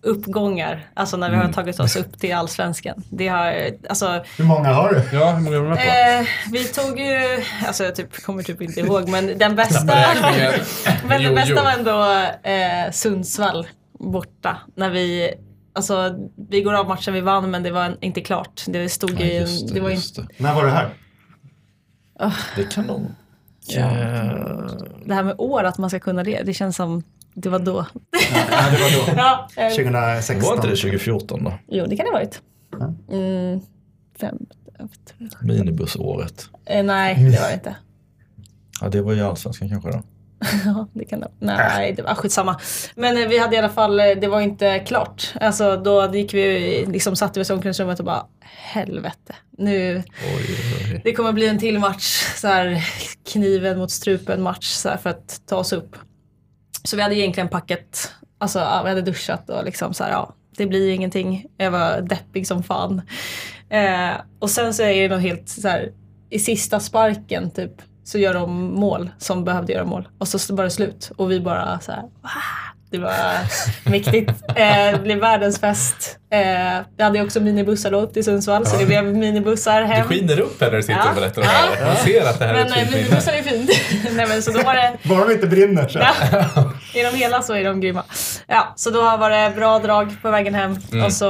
uppgångar. Alltså när vi har tagit oss upp till allsvenskan. Det har, alltså,
Hur många har du?
Ja, hur många var du med på?
eh, vi tog ju, alltså jag typ, kommer typ inte ihåg men den bästa, men den bästa var ändå eh, Sundsvall borta. När vi, alltså vi går av matchen vi vann men det var inte klart. Det stod
Ja,
i,
just det,
det var
det.
När var du här?
det kan nog...
Ja. det här med år att man ska kunna det, det känns som det var då.
Nej, det var då.
Ja, eh,
2016.
Var inte det 2014 då?
Jo, det kan det ha varit. Mm, fem,
Minibussåret.
eh, nej, det var det inte.
Ja, det var ju allsvenskan kanske då.
Ja, det kan det Nej, det var skitsamma. Men eh, vi hade i alla fall, eh, det var inte klart. Alltså då gick vi, liksom satte vi oss i omklädningsrummet och bara helvete. Nu,
Oj,
det kommer bli en till match. Så här, kniven mot strupen match så här, för att ta oss upp. Så vi hade egentligen packat, alltså ja, vi hade duschat och liksom så här, ja, det blir ingenting. Jag var deppig som fan. Eh, och sen så är det nog helt så här, i sista sparken typ, så gör de mål som behövde göra mål. Och så var det slut och vi bara så här, det var mäktigt. Eh, det blev världens fest. Eh, jag hade också minibussar då till Sundsvall så det blev minibussar hem.
skiner upp här när du sitter
Ja.
och berättar det här. Man ser att det här är
Men
ett
eh,
fint minne.
minibussar är fint. Nej men så då var det
Bara de inte brinner så.
Ja, är de hela så är de grymma. Ja, så då var det bra drag på vägen hem och så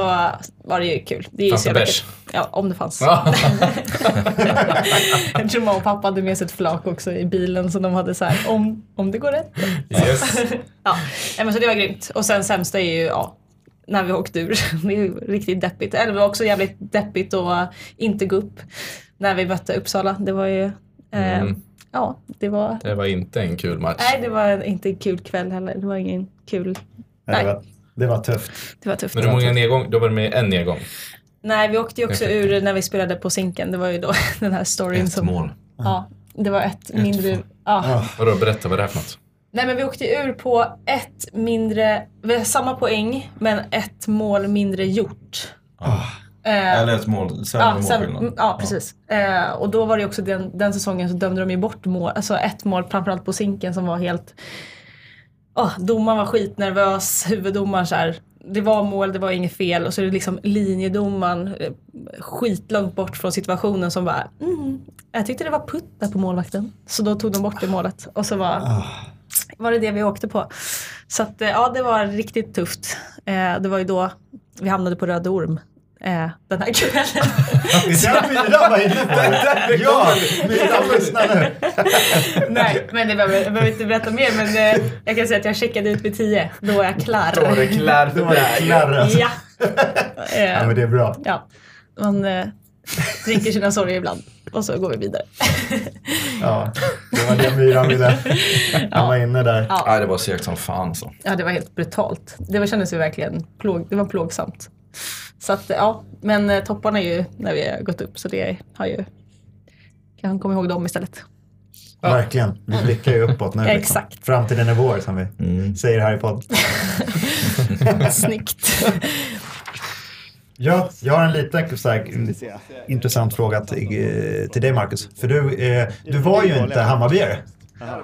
var det ju kul. Det är ju så jävla kul. Ja, om det fanns.
Ja.
Jag tror mamma och pappa hade med sig ett flak också i bilen så de hade så här, om, om det går rätt.
Yes.
Ja, men så det var grymt. Och sen sämsta är ju, ja, när vi åkte ur. Det är riktigt deppigt. Eller det var också jävligt deppigt att inte gå upp när vi mötte Uppsala. Det var ju, eh,
Mm.
Ja, det var,
Det var inte en kul match.
nej det var inte en kul kväll heller. Det var ingen kul
Nej, det, var, Det var tufft.
Det var tufft.
Men hur många nedgång? Då var det med en nedgång.
Nej, vi åkte ju också ur när vi spelade på Zinken. Det var ju då den här storyn
Ett
som...
mål.
Ja, det var ett mindre... Ja.
Ja.
Vadå, berätta vad det är för något.
Nej men vi åkte ur på ett mindre, vi har samma poäng men ett mål mindre gjort. Eh,
Eller ett mål, sämre
ja,
målskillnad.
mm, ja precis. Eh, och då var det också den, den säsongen så dömde de ju bort mål, alltså ett mål framförallt på Zinken som var helt... Oh, domaren var skitnervös, huvuddomaren så här, det var mål, det var inget fel och så är det liksom linjedomaren eh, skitlångt bort från situationen som bara mm, jag tyckte det var putt där på målvakten. Så då tog de bort det målet och så var, var det det vi åkte på. Så att, eh, ja, det var riktigt tufft. Eh, det var ju då vi hamnade på Röde Orm eh, den här kvällen.
Visst är det Myra var inne på det? Ja, Myra lyssna nu.
Nej, men det behöver, jag behöver inte berätta mer. Men eh, jag kan säga att jag checkade ut vid 10. Då var jag klar.
Då var det klart
Det var det klarr alltså.
Ja. Eh,
Ja, men det är bra.
ja. Man eh, dricker sina sorger ibland och så går vi vidare.
Ja, det var det Myra ville. Han var inne där.
Ja.
Nej, det var segt som fan så.
Ja, det var helt brutalt. Det var, kändes ju verkligen plåg, det var plågsamt. Så att, ja, men eh, topparna är ju när vi har gått upp så det har ju kan komma ihåg dem istället.
Verkligen. Vi blickar ju uppåt nu. Liksom.
Exakt.
Framtiden är vår som vi säger här i podd.
Snyggt.
Ja, jag har en liten så här, intressant fråga till, eh, till dig Marcus. För du, eh, du var ju inte Hammarbyare.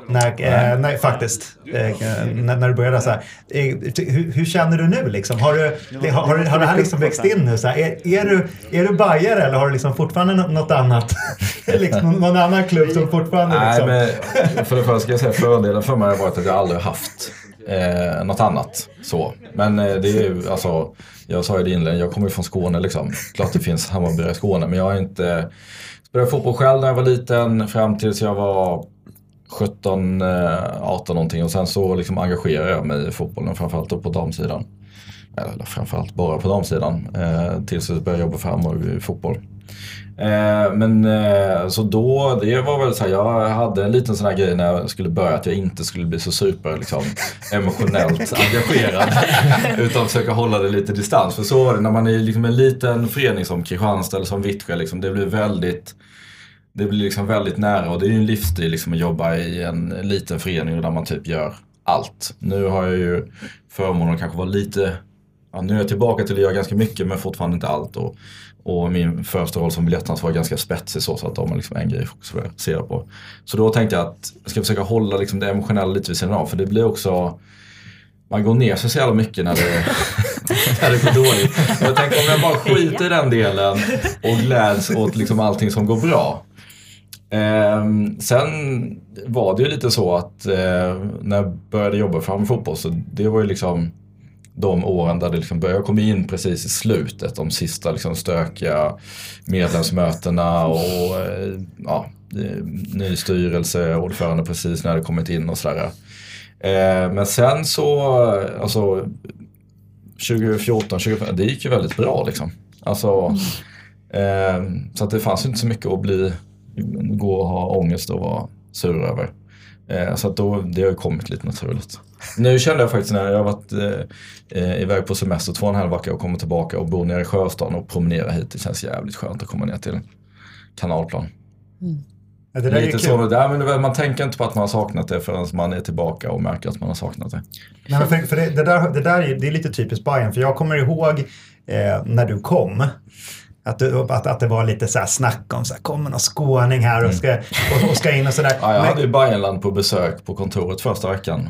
När, eh, nej, faktiskt. Eh, när, när du började så här. Eh, hur, hur känner du nu liksom? Har, du, har, har, har det här liksom växt in nu? Så här, är, är, du, är du bajare eller har du liksom fortfarande nå- något annat? liksom, någon annan klubb som fortfarande
Nej,
liksom...
men för det första ska jag säga fördelen för mig har varit att jag aldrig haft eh, något annat. Så. Men eh, det är ju, alltså, jag sa ju det inledningen, jag kommer ju från Skåne liksom. Klart det finns Hammarbyare i Skåne, men jag har inte spelat fotboll själv när jag var liten fram tills jag var 17, eh, 18 någonting och sen så liksom engagerade jag mig i fotbollen, framförallt då på damsidan. Eller framförallt bara på damsidan, eh, tills jag började jobba för Hammarby fotboll. Eh, men eh, så då, det var väl så här, jag hade en liten sån här grej när jag skulle börja att jag inte skulle bli så super liksom, emotionellt engagerad. utan försöka hålla det lite distans. För så var det när man är liksom en liten förening som Kristianstad eller som Vittsjö, liksom, det blir väldigt det blir liksom väldigt nära och det är ju en livsstil liksom att jobba i en liten förening där man typ gör allt. Nu har jag ju förmånen att kanske vara lite, ja, nu är jag tillbaka till att göra ganska mycket men fortfarande inte allt. Och, och min första roll som biljettansvarig var ganska spetsig så, så att de har liksom en grej att fokusera på. Så då tänkte jag att jag ska försöka hålla liksom det emotionella lite vid sidan av för det blir också man går ner sig så jävla mycket när det, när det går dåligt. Jag tänker om jag bara skiter i den delen och gläds åt liksom allting som går bra. Ehm, sen var det ju lite så att eh, när jag började jobba Hammarby fotboll så det var ju liksom de åren där det liksom började, jag kom in precis i slutet, de sista liksom stökiga medlemsmötena och eh, ja, eh, ny styrelse, ordförande precis när det kommit in och sådär. Eh, men sen så, alltså 2014, 2015, det gick ju väldigt bra liksom. Alltså, eh, så att det fanns ju inte så mycket att bli, gå och ha ångest och vara sur över. Eh, så att då, det har ju kommit lite naturligt. Nu kände jag faktiskt när jag har varit eh, eh, iväg på semester två och en halv vecka och kommer tillbaka och bor nere i Sjöstaden och promenerar hit. Det känns jävligt skönt att komma ner till Kanalplan.
Ja, det där är
Lite så, där, men man tänker inte på att man har saknat det förrän man är tillbaka och märker att man har saknat det.
Nej, men för, för det, det, där, det där är, det är lite typiskt Bayern för jag kommer ihåg eh, när du kom. Att, du, att, att det var lite så här snack om så här, kommer någon skåning här och ska, och, och ska in och sådär.
Ja, jag hade ju Bayernland på besök på kontoret första veckan.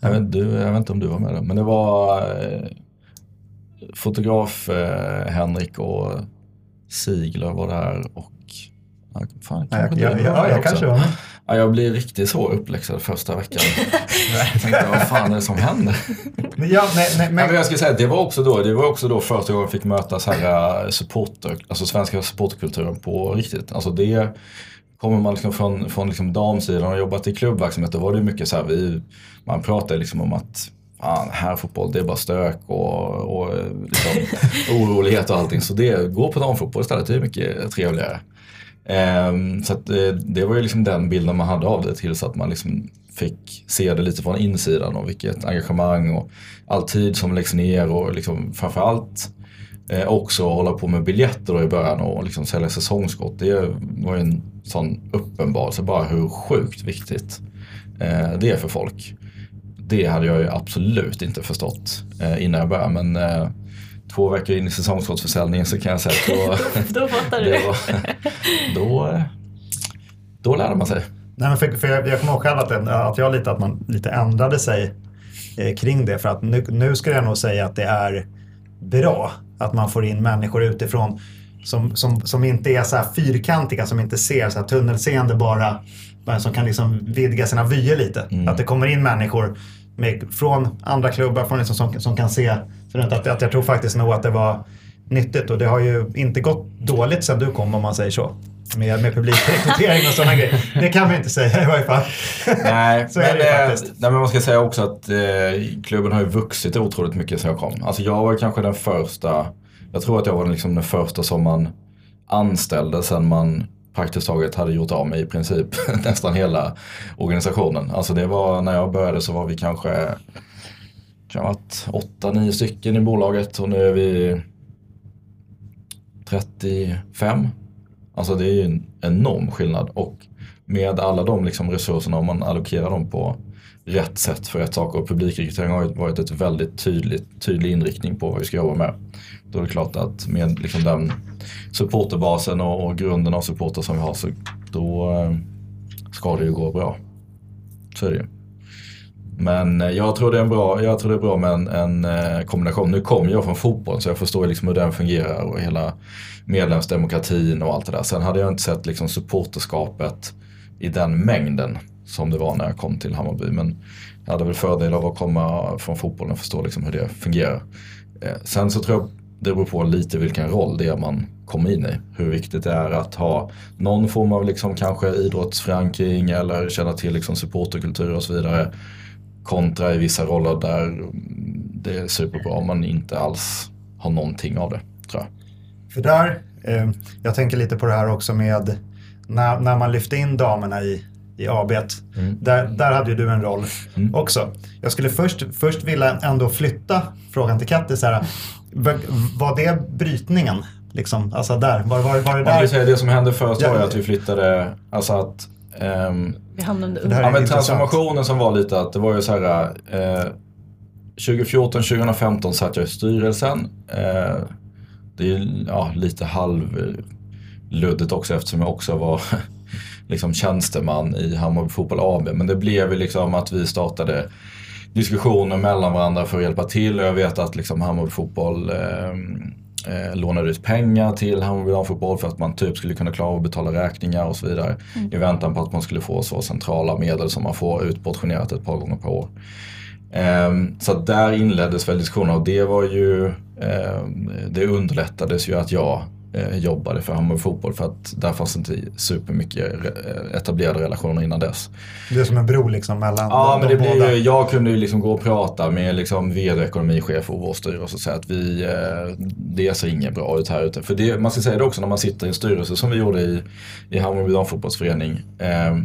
Jag vet, du, jag vet inte om du var med där, men det var eh, fotograf eh, Henrik och Sigler var där och ja, fan,
jag, jag, jag
också.
kanske var med.
Ja, jag blev riktigt så uppläxad första veckan. jag tänkte, vad fan är det som händer?
Ja, nej, nej,
Men, men, jag ska säga det var också då, det var också då första gången jag fick möta så här eh, supporter, alltså svenska supporterkulturen på riktigt. Alltså det kommer man liksom från, från liksom damsidan och jobbat i klubbverksamhet, då var det mycket så här, vi, man pratade liksom om att fan, här fotboll, det är bara stök och, och eh, liksom, orolighet och allting. Så det, gå på damfotboll istället, det är mycket trevligare. Ehm, så att det, det var ju liksom den bilden man hade av det tills att man liksom fick se det lite från insidan och vilket engagemang och all tid som läggs ner och liksom framförallt eh, också hålla på med biljetter då i början och liksom sälja säsongskort. Det var ju en sån uppenbarelse bara hur sjukt viktigt eh, det är för folk. Det hade jag ju absolut inte förstått eh, innan jag började men eh, två veckor in i säsongskortsförsäljningen så kan jag säga att
Då fattar du.
då, eh, då lärde man sig.
Nej, men för, för jag, jag kommer ihåg själv att, det- att jag lite, att man lite ändrade sig eh, kring det. För att nu, nu ska jag nog säga att det är bra att man får in människor utifrån som, som, som inte är så här fyrkantiga, som inte ser så här tunnelseende bara, bara som kan liksom vidga sina vyer lite. Att det kommer in människor med, från andra klubbar från liksom, som, som kan se. Så att, att, jag tror faktiskt nog att det var nyttigt och det har ju inte gått dåligt sedan du kom om man säger så. Med, med publikrekrytering och sådana grejer. Det kan vi inte säga i varje fall.
Nej,
Så är det
eh,
faktiskt.
Nej, men man ska säga också att eh, klubben har ju vuxit otroligt mycket sedan jag kom. Alltså jag var kanske den första, jag tror att jag var den, liksom den första som man anställde sen man praktiskt taget hade gjort av med i princip nästan hela organisationen. Alltså det var, när jag började så var vi kanske, kan ha varit 8-9 stycken i bolaget och nu är vi 35. Alltså det är ju en enorm skillnad och med alla de liksom resurserna om man allokerar dem på rätt sätt för rätt saker och publikrekrytering har ju varit ett väldigt tydligt, tydlig inriktning på vad vi ska jobba med. Då är det klart att med liksom den supporterbasen och, och grunden av supporter som vi har så då eh, ska det ju gå bra. Så är det ju. Men eh, jag tror det är, en bra, jag tror det är bra med en, en eh, kombination. Nu kommer jag från fotboll så jag förstår liksom hur den fungerar och hela medlemsdemokratin och allt det där. Sen hade jag inte sett liksom supporterskapet i den mängden som det var när jag kom till Hammarby. Men jag hade väl fördel av att komma från fotbollen och förstå liksom hur det fungerar. Eh, Sen så tror jag det beror på lite vilken roll det är man kommer in i. Hur viktigt det är att ha någon form av liksom kanske idrottsförankring eller känna till liksom supporterkultur och så vidare. Kontra i vissa roller där mm, det är superbra om man inte alls har någonting av det, tror jag.
För där, eh, jag tänker lite på det här också med när, när man lyfte in damerna i, i AB. Där, där hade ju du en roll också. Jag skulle först, först vilja ändå flytta frågan till Katti. Så här, var, det brytningen? Liksom, alltså där, var, var, var det
Man
där?
säga det som hände först var ju
Ja.
att vi flyttade, alltså att ehm,
Vi hamnade under.
Ja men transformationen som var lite att det var ju så här. Eh, 2014-2015 satt jag i styrelsen. Eh, det är ja, lite halvluddigt också eftersom jag också var liksom tjänsteman i Hammarby Fotboll AB. Men det blev ju liksom att vi startade diskussioner mellan varandra för att hjälpa till. Jag vet att liksom Hammarby Fotboll eh, eh, lånade ut pengar till Hammarby Damfotboll för att man typ skulle kunna klara av att betala räkningar och så vidare. I väntan på att man skulle få så centrala medel som man får utportionerat ett par gånger per år. Ehm, så där inleddes väl diskussioner och det var ju, ehm, det underlättades ju att jag eh, jobbade för Hammarby Fotboll för att där fanns inte supermycket re- etablerade relationer innan dess.
Det är som en bro liksom mellan
Ja,
de,
men det
de
blir
båda.
ju, jag kunde ju liksom gå och prata med liksom vd ekonomichef och vår styrelse och säga att vi, eh, det ser inget bra ut här ute. För det, man ska säga det också när man sitter i en styrelse som vi gjorde i, i Hammarby damfotbollsförening. Eh,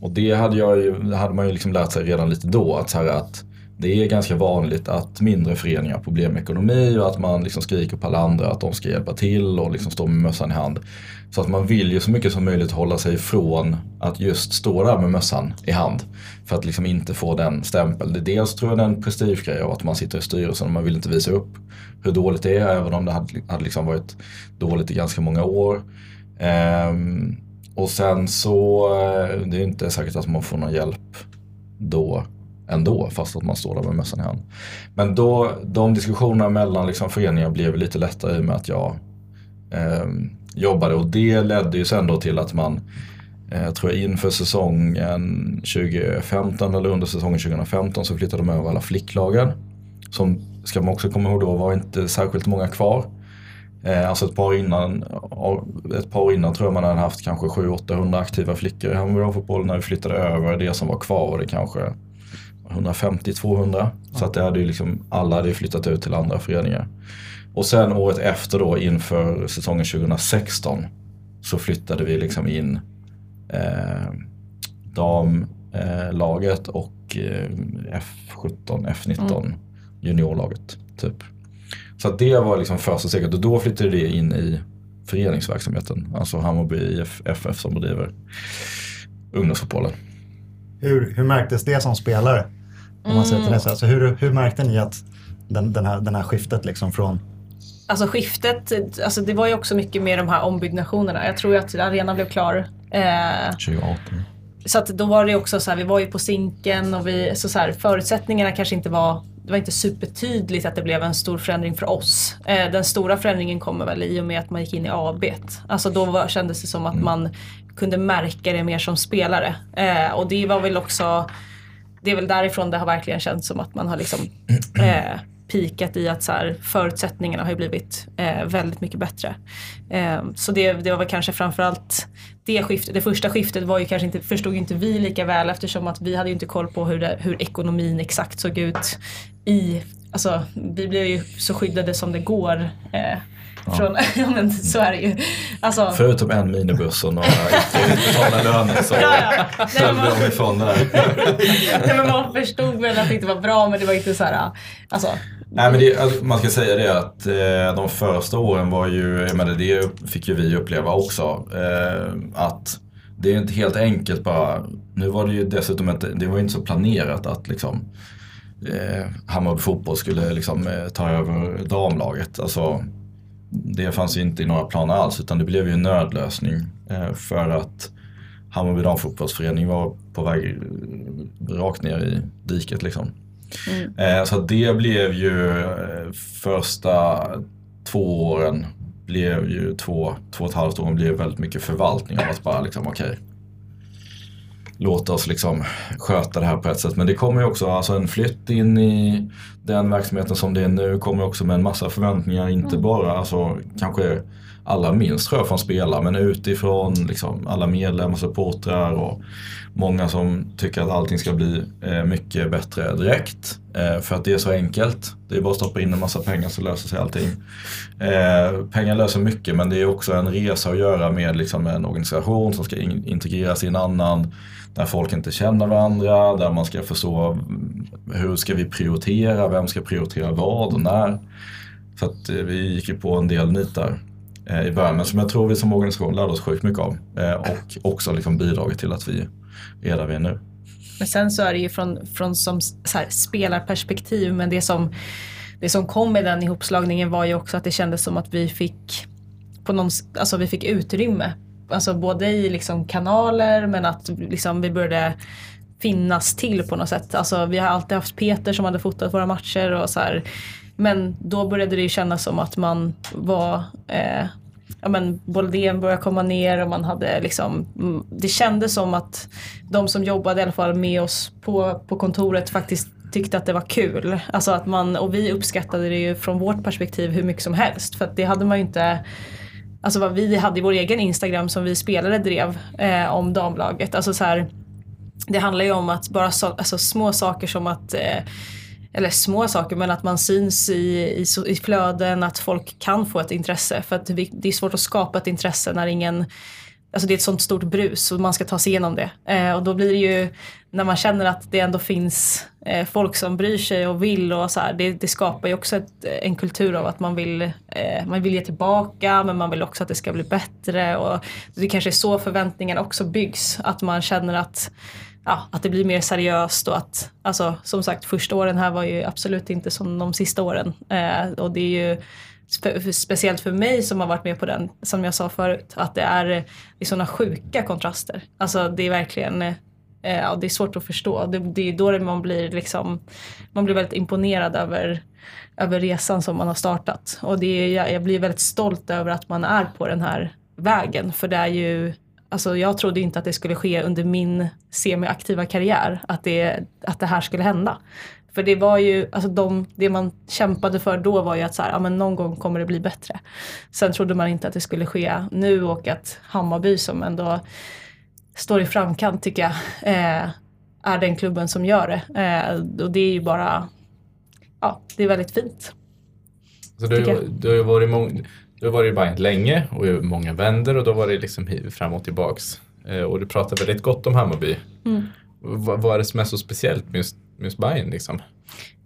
och det hade, jag ju, hade man ju liksom lärt sig redan lite då att, så här, att det är ganska vanligt att mindre föreningar har problem med ekonomi och att man liksom skriker på alla andra att de ska hjälpa till och liksom stå med mössan i hand. Så att man vill ju så mycket som möjligt hålla sig ifrån att just stå där med mössan i hand. För att liksom inte få den stämpeln. Dels tror jag det är en prestigegrej av att man sitter i styrelsen och man vill inte visa upp hur dåligt det är. Även om det hade, hade liksom varit dåligt i ganska många år. Ehm, och sen så, eh, det är inte säkert att man får någon hjälp då ändå fast att man står där med mössan i hand. Men då, de diskussionerna mellan liksom föreningar blev lite lättare i och med att jag eh, jobbade och det ledde ju sen då till att man eh, jag tror inför säsongen 2015 eller under säsongen 2015 så flyttade de över alla flicklagen. Som ska man också komma ihåg då var inte särskilt många kvar. Eh, alltså ett par, innan, ett par innan tror jag man hade haft kanske 700-800 aktiva flickor i Hammarby. När vi flyttade över det som var kvar var det kanske 150-200. Så att det hade ju liksom, alla hade flyttat ut till andra föreningar. Och sen året efter då inför säsongen 2016 så flyttade vi liksom in eh, dam laget och eh, F17, F19 juniorlaget. Typ. Så att det var liksom första steget och då flyttade det in i föreningsverksamheten. Alltså Hammarby IF FF som bedriver ungdomsfotbollen.
Hur, hur märktes det som spelare? Om man säger till det så. Alltså hur, hur märkte ni att den, den, här, den här skiftet liksom från
Alltså skiftet, alltså det var ju också mycket med de här ombyggnationerna. Jag tror ju att arenan blev klar. Eh,
2018.
så att då var det också så här, vi var ju på Zinken och vi, så, så här, förutsättningarna kanske inte var, det var inte supertydligt att det blev en stor förändring för oss. Eh, den stora förändringen kommer väl i och med att man gick in i AB. Alltså då var, kändes det som att man kunde märka det mer som spelare. Eh, och det var väl också, det är väl därifrån det har verkligen känts som att man har liksom eh, pikat i att så här, förutsättningarna har blivit eh, väldigt mycket bättre. Eh, så det, det var väl kanske framförallt det skiftet. Det första skiftet var ju kanske inte, förstod ju inte vi lika väl eftersom att vi hade ju inte koll på hur, det, hur ekonomin exakt såg ut i, alltså vi blev ju så skyddade som det går. Eh, från, ja men så är det ju. Alltså,
Förutom en minibuss och några icke utbetalda löner så
Ja, ja. Men man-
de ifrån det där.
Nej, men man förstod väl att det inte var bra men det var inte så här, alltså.
Nej, men det, alltså, man ska säga det att eh, de första åren var ju, menar, det fick ju vi uppleva också, eh, att det är inte helt enkelt bara, nu var det ju dessutom inte, det var ju inte så planerat att liksom eh, Hammarby fotboll skulle liksom eh, ta över damlaget. Alltså, det fanns inte i några planer alls utan det blev ju en nödlösning eh, för att Hammarby damfotbollsförening var på väg eh, rakt ner i diket liksom. Eh, Så det blev ju första två åren blev ju två, två och ett halvt åren blev väldigt mycket förvaltning av att bara liksom okej. Låt oss liksom sköta det här på ett sätt. Men det kommer ju också, alltså en flytt in i den verksamheten som det är nu kommer också med en massa förväntningar. Inte bara, alltså kanske allra minst tror jag från spelare men utifrån liksom alla medlemmar, supportrar och många som tycker att allting ska bli eh, mycket bättre direkt. Eh, för att det är så enkelt. Det är bara att stoppa in en massa pengar så löser sig allting. Eh, pengar löser mycket men det är också en resa att göra med liksom, en organisation som ska in- integreras i en annan. Där folk inte känner varandra, där man ska förstå hur ska vi prioritera, vem ska prioritera vad och när. Så att eh, vi gick ju på en del nitar eh, i början men som jag tror vi som organisation lärde oss sjukt mycket av. Eh, och också liksom bidragit till att vi är där vi är nu.
Men sen så är det ju från, från som så här, spelarperspektiv men det som, det som kom med den ihopslagningen var ju också att det kändes som att vi fick på någon, alltså vi fick utrymme. Alltså både i liksom kanaler men att liksom vi började finnas till på något sätt. Alltså vi har alltid haft Peter som hade fotat våra matcher och så här. Men då började det ju kännas som att man var eh, ja men Boldén började komma ner och man hade liksom, mm, det kändes som att de som jobbade i alla fall med oss på, på kontoret faktiskt tyckte att det var kul. Alltså att man, och vi uppskattade det ju från vårt perspektiv hur mycket som helst för att det hade man ju inte Alltså vad vi hade i vår egen Instagram som vi spelare drev eh, om damlaget. Alltså så här, det handlar ju om att bara så, alltså små saker som att eh, eller små saker men att man syns i, i, i flöden, att folk kan få ett intresse. För att vi, det är svårt att skapa ett intresse när ingen Alltså det är ett sånt stort brus och man ska ta sig igenom det. Eh, och då blir det ju när man känner att det ändå finns eh, folk som bryr sig och vill och så här, det, det skapar ju också ett, en kultur av att man vill, eh, man vill ge tillbaka men man vill också att det ska bli bättre. Och det kanske är så förväntningarna också byggs. Att man känner att ja, att det blir mer seriöst och att, alltså som sagt första åren här var ju absolut inte som de sista åren. Eh, och det är ju spe, speciellt för mig som har varit med på den, som jag sa förut, att det är, det är sådana sjuka kontraster. Alltså det är verkligen, eh, ja, det är svårt att förstå. Det, det är då man blir liksom, man blir väldigt imponerad över över resan som man har startat. Och det är, jag, jag blir väldigt stolt över att man är på den här vägen. För det är ju, alltså jag trodde inte att det skulle ske under min semiaktiva karriär. Att det, att det här skulle hända. För det var ju, alltså de, det man kämpade för då var ju att så här, ja, men någon gång kommer det bli bättre. Sen trodde man inte att det skulle ske nu och att Hammarby som ändå står i framkant tycker jag, eh, är den klubben som gör det. Eh, och det är ju bara, ja, det är väldigt fint.
Så du, du har ju varit, mång, du har varit i Bayern länge och i många vänder och då var det liksom fram och tillbaks. Eh, och du pratar väldigt gott om Hammarby.
Mm.
Vad, vad är det som är så speciellt med just, just Bayern liksom?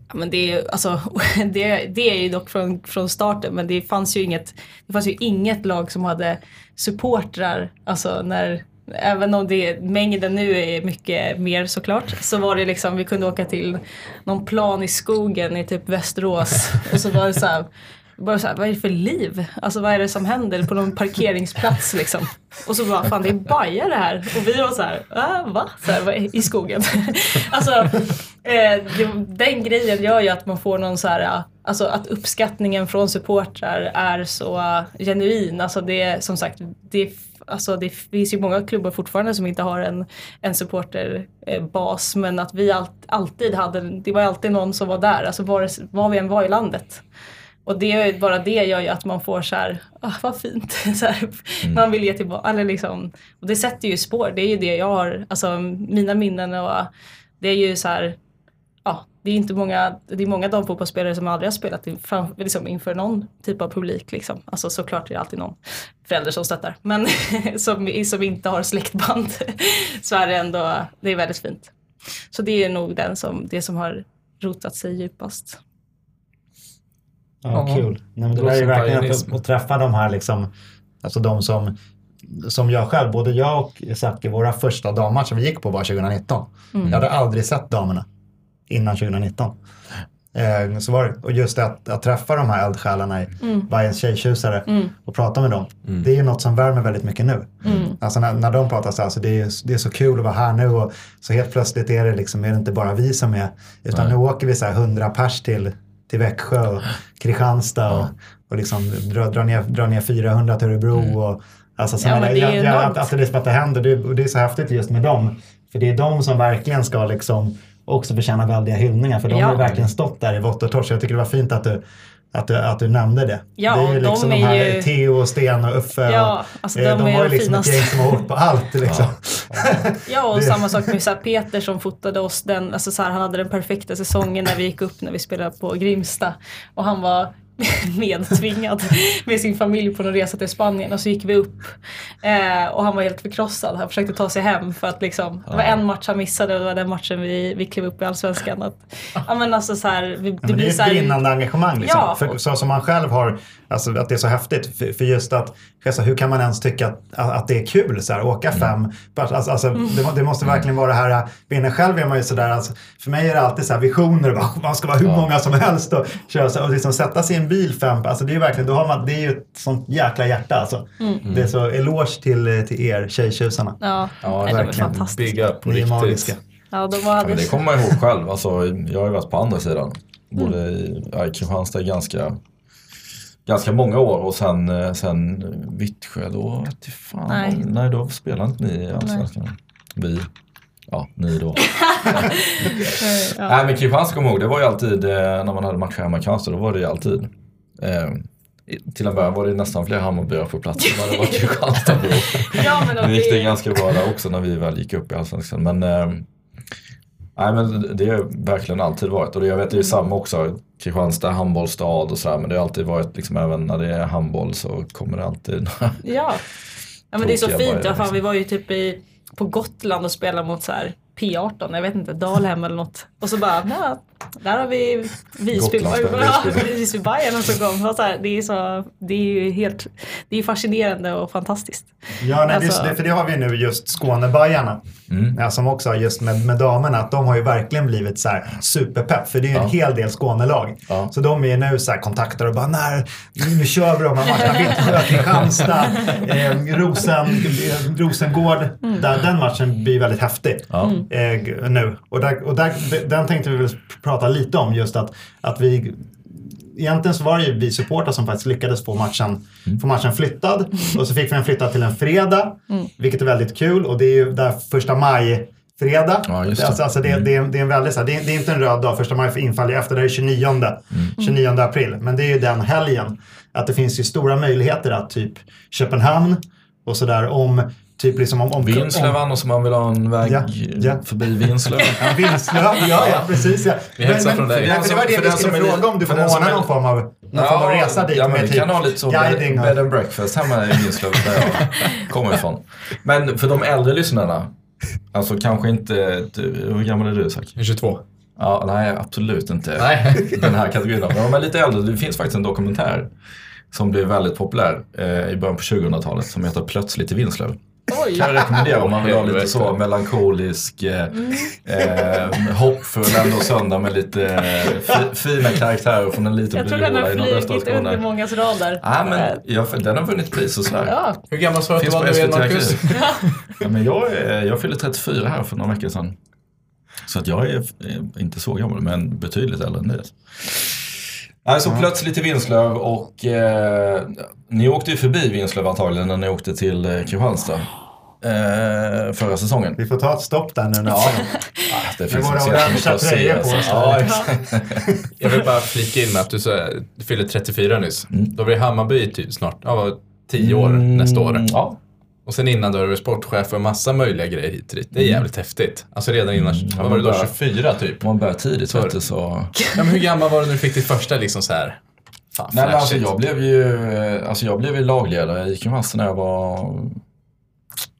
Ja, men det, är, alltså, det, det är ju dock från, från starten men det fanns, ju inget, det fanns ju inget lag som hade supportrar. Alltså när, även om det, mängden nu är mycket mer såklart så var det liksom, vi kunde åka till någon plan i skogen i typ Västerås och så var det så här, bara så här, vad är det för liv? Alltså vad är det som händer på någon parkeringsplats liksom? Och så bara, fan det är bajare det här. Och vi var så här, äh, va? Så här, I skogen. alltså eh, det, den grejen gör ju att man får någon så här, alltså att uppskattningen från supportrar är så genuin. Alltså det är som sagt, det är Alltså det finns ju många klubbar fortfarande som inte har en, en supporterbas men att vi all, alltid hade, det var alltid någon som var där, alltså var, var vi än var i landet. Och det, bara det gör ju att man får så här, ah, vad fint. så här, Man vill ge tillbaka. Eller liksom, och det sätter ju spår. Det är ju det jag har, alltså mina minnen och det är ju så här, ja, det är inte många, det är många damfotbollsspelare som aldrig har spelat in, fram, liksom inför någon typ av publik. Liksom. Alltså såklart är det alltid någon förälder som stöttar. Men som, som inte har släktband så är det ändå, det är väldigt fint. Så det är nog den som, det som har rotat sig djupast.
Ja, kul. Nej, men det där är ju verkligen att, att träffa de här liksom, alltså de som, som jag själv, både jag och Zacke, våra första dammatcher vi gick på var 2019.
Mm.
Jag hade aldrig sett damerna innan 2019. Eh, så var det. Och just det att, att träffa de här eldsjälarna i
Mm.
Bayerns tjejtjusare och prata med dem. Det är ju något som värmer väldigt mycket nu.
Mm.
Alltså när, när de pratar så här, så det är, det är så kul att vara här nu och så helt plötsligt är det liksom, är det inte bara vi som är, utan nu åker vi så här 100 pers till, till Växjö och Kristianstad och, och liksom drar dra ner, dra ner 400 till Örebro. Och, alltså, så
Ja, men det är
jag- jag- att, att det, är som att det händer det, och det är så häftigt just med dem. För det är de som verkligen ska liksom också förtjäna väldiga hyllningar för de
Ja.
har verkligen stått där i vått och torrt. Så jag tycker det var fint att du, att du, att du nämnde det.
Ja,
det är ju
de
liksom
är
de här
ju-
Theo, och Sten och Uffe.
Ja,
och,
alltså
eh,
de är
har ju
de
liksom ett
finaste.
gäng som har åkt på allt. Liksom.
Ja och
Det-
samma sak med så här Peter som fotade oss. Den, alltså så här, han hade den perfekta säsongen när vi gick upp när vi spelade på Grimsta. Och han var medtvingad med sin familj på en resa till Spanien och så gick vi upp. Eh, och han var helt förkrossad. Han försökte ta sig hem för att liksom, det var en match han missade och det var den matchen vi, vi klev upp i Allsvenskan. Att, ja men alltså så här, vi,
Ja,
det
men det
blir
är
så
ett brinnande engagemang. Liksom.
Ja.
För, så som man själv har, alltså, att det är så häftigt. För, just att, alltså, hur kan man ens tycka att, att det är kul? Så här, åka
Mm.
fem. Alltså, alltså, det, må- det måste verkligen vara det här, binnen själv är man ju sådär, alltså, för mig är det alltid så här visioner. Bara, man ska vara hur många som helst och köra så, och liksom sätta sig i en bil fem. Alltså, det är ju verkligen, då har man, det är ju ett sånt jäkla hjärta. Alltså.
Mm.
Det är så eloge till, till er tjejtjusarna.
Ja,
Ja,
verkligen.
up på
Ni är magiska.
Ja, de
Ja,
hade,
det kommer man ihåg själv. Alltså, jag har ju varit på andra sidan. Både i, ja, i Kristianstad i ganska, ganska många år och sen, eh, sen Vittsjö då jag fan.
Nej.
Nej. nej, då spelade inte ni i Allsvenskan. Vi. Ja, ni då.
ja.
Nej men Kristianstad kommer ihåg, det var ju alltid eh, när man hade matcher hemma i Kristianstad, då var det ju alltid eh, till en början var det nästan fler Hammarbyare på plats än vad det var Kristianstadbor.
ja, men
Nu gick det
det,
ganska bra där också när vi väl gick upp i Allsvenskan. Men, eh, nej, men det har verkligen alltid varit. Och jag vet det är samma också. Kristianstad är handbollsstad och sådär. Men det har alltid varit, liksom, även när det är handboll så kommer det alltid
Ja. ja men det är så fint.
liksom.
vi var ju typ i, på Gotland och spelade mot så här P18, jag vet inte, Dalhem eller något. Och så bara, där har vi Visby,
Gotlandsspel,
ja,
Visby.
Visby Bayern som kom. Det, är så, det är ju helt, det är fascinerande och fantastiskt.
Ja, nej,
Alltså-
det, för det har vi nu just Skånebajarna.
Mm.
Ja, som också har just med, med damerna, att de har ju verkligen blivit så här superpepp. För det är ju en
Ja.
hel del Skånelag.
Ja.
Så de är nu så här kontaktar och bara när, nu, kör vi de här matcherna. Vittsjö, Kristianstad, eh, Rosen, Rosengård. Där, den matchen blir väldigt häftig.
Ja.
Eh, nu. Och, där, och där, den tänkte vi väl prata lite om just att, att vi Egentligen så var det ju vi supportrar som faktiskt lyckades få matchen, få matchen flyttad. Och så fick vi den flyttad till en fredag, vilket är väldigt kul. Och det är ju där första maj fredag.
Ja, det.
Alltså, alltså det, det, är, det är en väldigt så här, det, är, det är inte en röd dag, första maj infaller efter, det är 29, 29 april. Men det är ju den helgen. Att det finns ju stora möjligheter att typ Köpenhamn och sådär om Typ liksom om... om
Vinslöv
om-
annars om man vill ha en väg
Ja, ja.
förbi Vinslöv.
Ja, Vinslöv, ja, ja precis. Ja.
Vi hälsar från dig.
För, det- var det
För
vi
den som
skulle fråga om du får
är-
någon form av, någon form av resa dit
ja, men
med
vi
typ
kan ha lite så bed, bed and breakfast hemma i Vinslöv där jag kommer ifrån. Men för de äldre lyssnarna Alltså kanske inte, du, hur gammal är du Isak?
22.
Ja, nej absolut inte
Nej.
den här kategorin. Men de är lite äldre. Det finns faktiskt en dokumentär som blev väldigt populär eh, i början på 2000-talet som heter Plötsligt i Vinslöv.
Oj!
Kan jag rekommendera om man vill ha lite så melankolisk, eh, eh, hoppfull ändå söndag med lite eh, fi, fina karaktärer från en liten
Jag tror den har
i nordöstra
flugit under
Skåne.
mångas radar.
Ja, men jag, den har vunnit pris och sådär.
Ja,
Hur gammal sa du att du var nu igen, Marcus?
Ja, men jag, är- jag fyllde 34 här för några veckor sedan. Så att jag är är inte så gammal, men betydligt äldre än det. Alltså plötsligt till Vinslöv och eh, ni åkte ju förbi Vinslöv antagligen när ni åkte till eh, Kristianstad eh, förra säsongen.
Vi får ta ett stopp där nu. När
Ja, det finns inte så jättemycket att se.
på oss.
Ja.
Jag vill bara flika in med att du, du fyller 34 nyss. Då blir Hammarby typ snart, ja, 10 år nästa år.
Mm, Ja,
Och sen innan då är du sportchef och massa möjliga grejer hit och dit. Det är jävligt häftigt. Alltså redan innan, vad var det då,
bara-
24 typ?
man börjar tidigt vet du så...
Ja, men hur gammal var du när du fick ditt första liksom så här? Fan,
Nej, men alltså, jag blev ju alltså, jag blev ju lagledare i Kristianstad när jag var...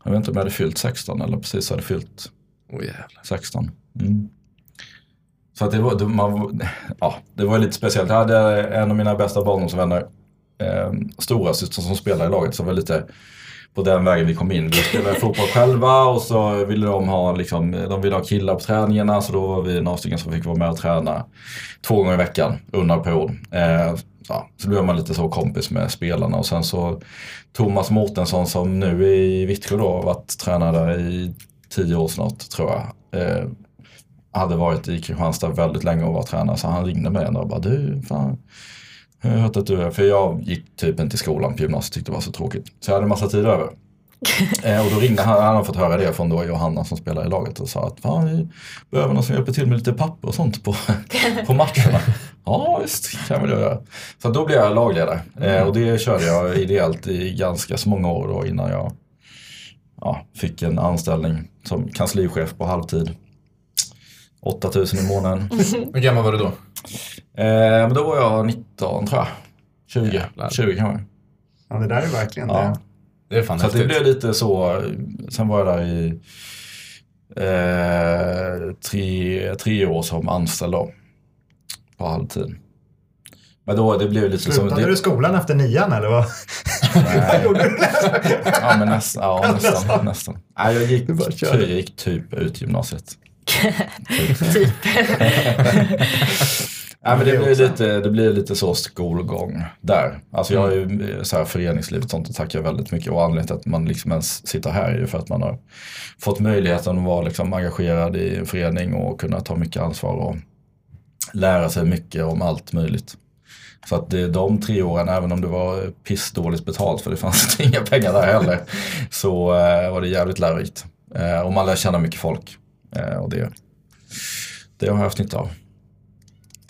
Jag vet inte om jag hade fyllt 16 eller precis hade fyllt
Åh, jävlar.
16. Mm. Så att det var, det, man, ja, det var lite speciellt. Jag hade en av mina bästa barndomsvänner, eh, stora syster som spelade i laget, så var lite på den vägen vi kom in. Vi spelade fotboll själva och så ville de ha, liksom, de ville ha killar på träningarna så då var vi några stycken som fick vara med och träna två gånger i veckan under en period. Eh, så, så blev man lite så kompis med spelarna och sen så Thomas Mortensson som nu är i Vittsjö då har varit tränare där i tio år snart tror jag. Eh, hade varit i Kristianstad väldigt länge och var tränare så han ringde mig en dag och bara du, fan, jag har hört att du är, för jag gick typ inte i skolan på gymnasiet tyckte det var så tråkigt. Så jag hade massa tid över. eh, och då ringde han, han har fått höra det från då Johanna som spelar i laget och sa att fan vi behöver någon som hjälper till med lite papper och sånt på, på matcherna. ja visst, kan väl jag göra. Så då blev jag lagledare eh, och det körde jag ideellt i ganska så många år då innan jag ja, fick en anställning som kanslichef på halvtid. 8000 i månaden.
Hur gammal var du då?
Eh, men då var jag 19 tror jag. 20,
Jävlar.
20 kanske.
Ja, det där är verkligen
Ja.
det.
Det är fan
Så det blev lite så. Sen var jag där i eh, tre, tre år som anställd då. På halvtid. Men då, det blev lite som...
Slutade
Det,
du skolan efter nian eller vad?
nej,
Gjorde du
ja, men nästan. Ja, nästan, nästan. Nej, jag gick, typ, jag gick typ ut gymnasiet.
typ.
Ja, men det, blir
också.
lite, det blir lite så skolgång där. Alltså jag har ju så här föreningslivet och sånt och tackar väldigt mycket och anledningen till att man liksom ens sitter här är ju för att man har fått möjligheten att vara liksom engagerad i en förening och kunna ta mycket ansvar och lära sig mycket om allt möjligt. Så att det, de tre åren, även om det var pissdåligt betalt för det fanns inga pengar där heller, så eh, var det jävligt lärorikt. Eh, och man lär känna mycket folk. Eh, och det, det har jag haft nytta av.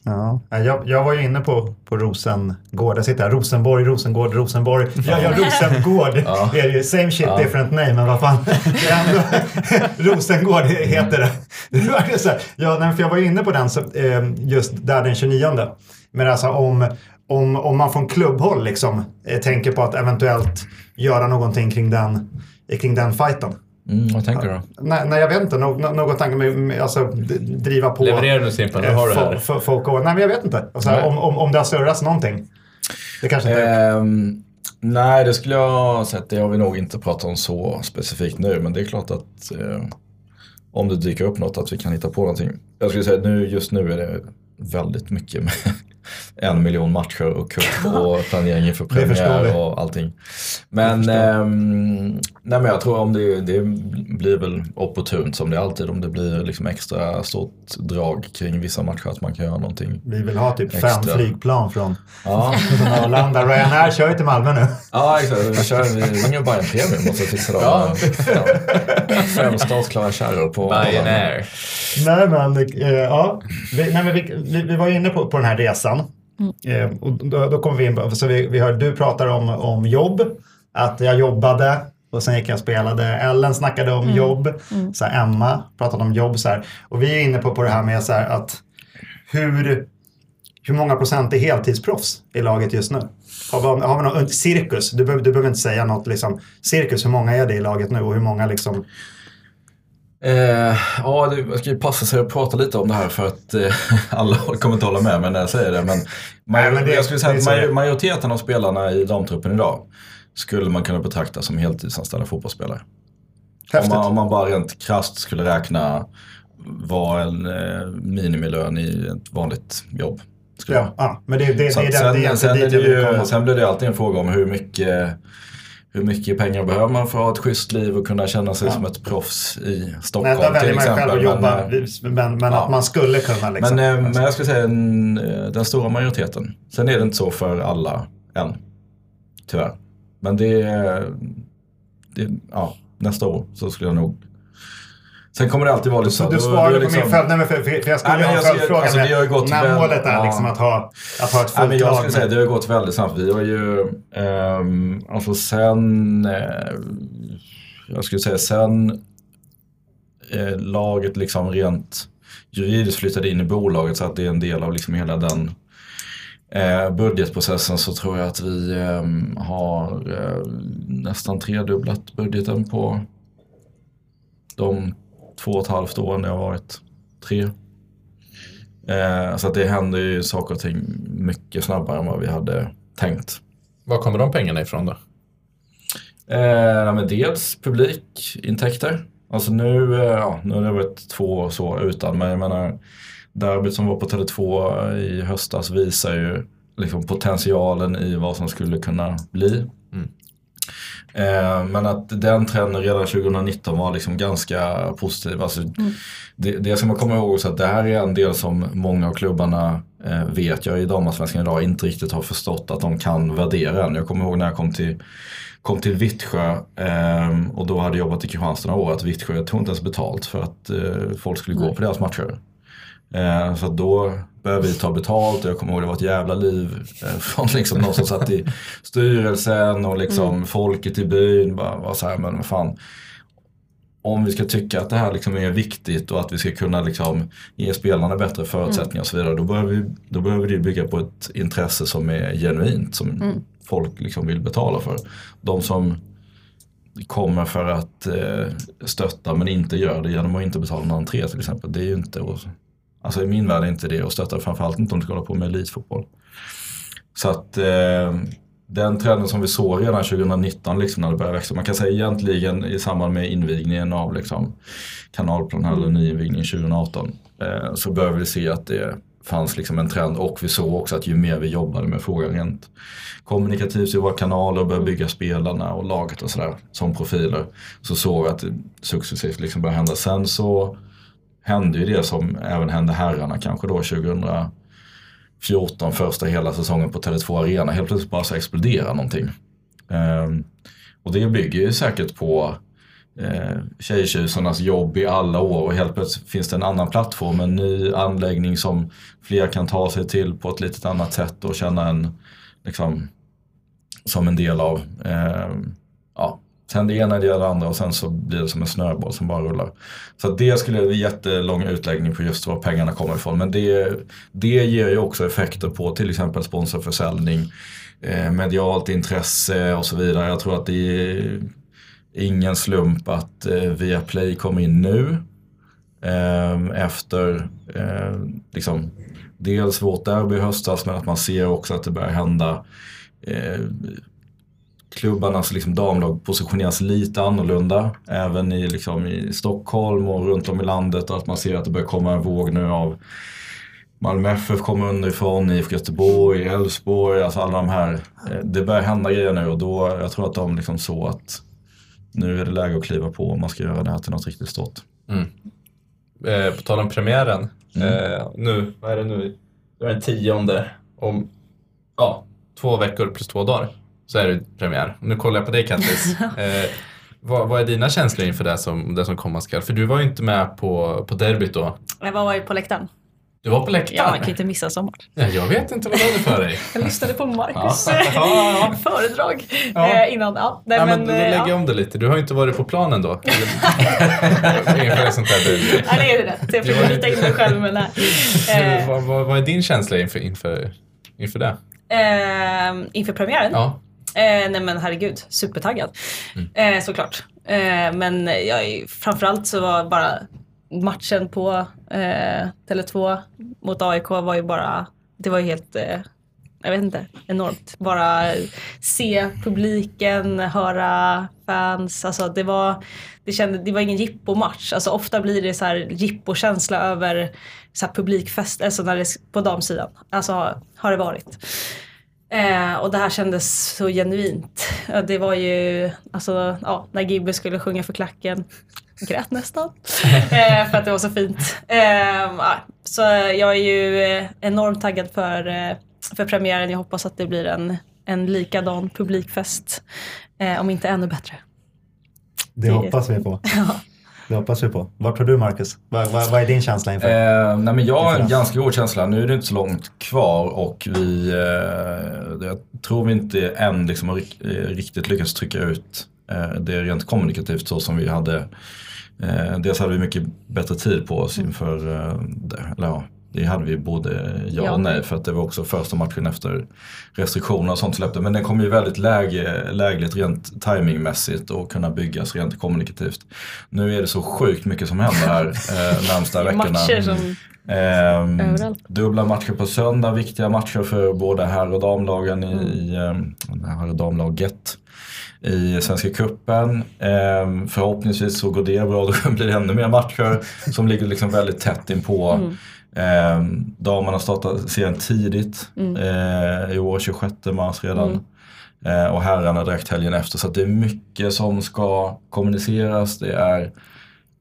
Ja, jag, jag var ju inne på, på Rosengård. Jag sitter här. Rosenborg, Rosengård, Rosenborg. Ja, ja Rosengård
Ja.
är det ju. Same shit,
Ja.
different name. Men vad fan. Det är ändå, Rosengård heter det. det är verkligen så här. Ja, nej, för jag var ju inne på den så, eh, just där den 29. Men alltså om, om, om man från klubbhåll liksom eh, tänker på att eventuellt göra någonting kring den, kring den fighten.
Mm, vad tänker du då?
Nej, nej jag vet inte. Nå, nå- någon tanke med, med alltså, driva på.
Levererar du Simpan? Du
Eh,
har det
fo-
här.
fo- folk och, nej men jag vet inte. Alltså,
Nej.
om, om, om det har surrats någonting. Det kanske inte.
Ehm, nej, det skulle jag säga att det har vi nog inte pratat om så specifikt nu. Men det är klart att eh, om det dyker upp något att vi kan hitta på någonting. Jag skulle säga att nu, just nu är det väldigt mycket med en miljon matcher och cup och planering inför premiär och allting. Men, ehm, nej, men jag tror om det, det blir väl opportunt som det är alltid. Om det blir liksom extra stort drag kring vissa matcher att man kan göra någonting.
Vi vill ha typ fem
Extra.
flygplan från,
Ja,
från Arlanda. Ryanair kör ju till Malmö nu.
Ja, exakt. Vi kör vi ringer Bayern Premium och så fixar de
Ja.
fem, fem startklara kärror på
Bayern Air.
Nej men, eh, ja. Vi, nej, men vi, vi, vi var inne på, på den här resan. Eh, och då, då kom vi in på, så vi, vi hör, du pratar om, om jobb. Att jag jobbade och sen gick jag och spelade. Ellen snackade om jobb. Så här, Emma pratade om jobb. Så här. Och vi är inne på, på det här med så här, att hur, hur många procent är heltidsproffs i laget just nu? Har vi, har vi någon, cirkus, du behöver, du behöver inte säga något. Liksom, cirkus, hur många är det i laget nu och hur många liksom...
Eh, ja, det, jag ska ju passa sig att prata lite om det här för att eh, alla kommer inte hålla med mig när jag säger det. Men,
Nej, men det-
jag skulle säga
det
att
det
major, majoriteten av spelarna i damtruppen idag skulle man kunna betrakta som heltidsanställda fotbollsspelare. Om man, om man bara rent krasst skulle räkna vad en eh, minimilön i ett vanligt jobb skulle.
Ja, ja, men det, det, det,
Så att
den-
sen,
det är
sen, det
vill
ju,
komma.
sen blir det alltid en fråga om hur mycket, hur mycket pengar behöver man för att ha ett schysst liv och kunna känna sig
Ja.
som ett proffs i
Nej,
Stockholm
där väljer man själv att jobba,
Men,
men, men,
ja.
att man skulle kunna liksom.
men, eh, men jag skulle säga en, eh, den stora majoriteten. Sen är det inte så för alla än. Tyvärr. Men det är, ja, nästa år så skulle jag nog Sen kommer det alltid vara lite
Så du svarade
då
på
liksom-
min följd, nej, men för, för, för jag skulle
Nej,
ha en
jag
följdfråga
alltså,
med
det har ju gått
när
väl-
målet är
ja.
liksom att ha, att ha ett
Nej, men
fullt
jag
lag.
skulle säga det har gått väldigt snabbt. Vi har ju, ehm, alltså sen, eh, jag skulle säga sen eh, laget liksom rent juridiskt flyttade in i bolaget så att det är en del av liksom hela den eh, budgetprocessen så tror jag att vi ehm, har eh, nästan tredubblat budgeten på de två och ett halvt åren det har varit. Tre. Eh, så att det händer ju saker och ting mycket snabbare än vad vi hade tänkt.
Var kommer de pengarna ifrån då?
Eh, men dels publikintäkter. Alltså nu, eh, ja, nu har det varit två år så utan, men jag menar derbyt som var på Tele2 i höstas visar ju liksom potentialen i vad som skulle kunna bli. Eh, men att den trenden redan 2019 var liksom ganska positiv. Alltså, det, det ska man komma ihåg också att det här är en del som många av klubbarna eh, vet jag i damallsvenskan idag inte riktigt har förstått att de kan värdera än. Jag kommer ihåg när jag kom till kom till Vittsjö eh, och då hade jag jobbat i Kristianstad några år att Vittsjö tog inte ens betalt för att eh, folk skulle gå på deras matcher. Eh, så då började vi ta betalt och jag kommer ihåg det var ett jävla liv eh, från liksom någon som satt i styrelsen och liksom folket i byn. Bara, var så här, men vad fan. Om vi ska tycka att det här liksom är viktigt och att vi ska kunna liksom ge spelarna bättre förutsättningar och så vidare. Då behöver, vi, då behöver det bygga på ett intresse som är genuint. Som folk liksom vill betala för. De som kommer för att eh, stötta men inte gör det genom att inte betala någon entré till exempel. Det är ju inte, att- alltså i min värld är inte det att stötta. Framförallt inte om du ska hålla på med elitfotboll. Så att eh, den trenden som vi såg redan 2019 liksom när det började växa. Man kan säga egentligen i samband med invigningen av liksom, kanalplan eller nyinvigningen 2018 eh, så började vi se att det fanns liksom en trend och vi såg också att ju mer vi jobbade med frågan rent kommunikativt i våra kanaler och började bygga spelarna och laget och sådär som profiler så såg vi att det successivt liksom började hända. Sen så hände ju det som även hände herrarna kanske då 2014 första hela säsongen på Tele2 Arena. Helt plötsligt bara så exploderar någonting. Ehm, och det bygger ju säkert på eh, tjejtjusarnas jobb i alla år och helt plötsligt finns det en annan plattform, en ny anläggning som fler kan ta sig till på ett litet annat sätt och känna en, liksom, som en del av. Eh, ja, sen det ena, det det andra och sen så blir det som en snöboll som bara rullar. Så det skulle jag en jättelång utläggning på just var pengarna kommer ifrån. Men det, det ger ju också effekter på till exempel sponsorförsäljning, eh, medialt intresse och så vidare. Jag tror att det är ingen slump att eh, Viaplay kom in nu. Eh, efter eh, liksom, dels vårt derby i höstas men att man ser också att det börjar hända eh, klubbarnas liksom damlag positioneras lite annorlunda. Även i, liksom, i Stockholm och runt om i landet. Att man ser att det börjar komma en våg nu av Malmö FF kommer underifrån, IFK Göteborg, Elfsborg, alltså alla de här. Eh, Det börjar hända grejer nu och då, jag tror att de liksom så att nu är det läge att kliva på om man ska göra det här till något riktigt stort.
Eh, på tal om premiären.
Mm.
Eh, nu, vad är det nu? Det är den tionde. Om ja, två veckor plus två dagar så är det premiär. Nu kollar jag på dig Kattis. eh, vad, vad är dina känslor inför det som, det som komma skall? För du var ju inte med på, på derbyt då.
Jag var ju på läktaren.
Du var på
Ja,
läktaren.
man kan inte missa sommar.
Ja, jag vet inte vad du hade för dig.
Jag lyssnade på Marcus
Ja. Ja, ja.
föredrag
Ja.
eh, innan. Ja, nej,
Ja, men,
men,
då lägger
ja.
jag om det lite. Du har ju inte varit på planen då. Inför ett sånt här derby.
Ja, det är rätt. Jag fick byta in mig själv med det. Eh,
vad, vad, vad är din känsla inför, inför, inför det?
eh, inför premiären?
Ja.
Eh, nej men herregud, supertaggad.
Mm.
Eh, såklart. Eh, men jag, är- framförallt så var bara matchen på eh, Tele2 mot AIK var ju bara, det var ju helt, eh, jag vet inte, enormt. Bara se publiken, höra fans, alltså det var, det, kände, det var ingen jippomatch. Alltså ofta blir det så här jippokänsla över så publikfest, alltså när det, på damsidan. Alltså har det varit. Eh, och det här kändes så genuint. Det var ju, alltså, ja, när Gibbe skulle sjunga för klacken, grät nästan. eh, för att det var så fint. Eh, så jag är ju enormt taggad för, eh, för premiären. Jag hoppas att det blir en, en likadan publikfest. Eh, om inte ännu bättre.
Det hoppas vi på. Det hoppas vi på. Vad tror du Marcus? Vad, vad, vad är din känsla inför?
Eh, nej men jag har en ganska god känsla. Nu är det inte så långt kvar och vi, eh, jag tror vi inte än liksom har eh, riktigt lyckats trycka ut eh, det rent kommunikativt så som vi hade. Eh, dels hade vi mycket bättre tid på oss inför eh, det. Eller ja, det hade vi både ja
Ja.
och nej för att det var också första matchen efter restriktioner och sånt släppte. Men den kom ju väldigt läge, lägligt rent timingmässigt och kunna byggas rent kommunikativt. Nu är det så sjukt mycket som händer här eh, närmsta veckorna.
Matcher som...
Ehm,
Överallt.
dubbla matcher på söndag, viktiga matcher för både herr och damlagen i, i ehm, herr och damlaget i Svenska Cupen. Ehm, förhoppningsvis så går det bra, då blir det ännu mer matcher som ligger liksom väldigt tätt inpå. Ehm, damerna startar serien tidigt eh, i år, 26 mars redan. Eh, och herrarna direkt helgen efter. Så att det är mycket som ska kommuniceras. Det är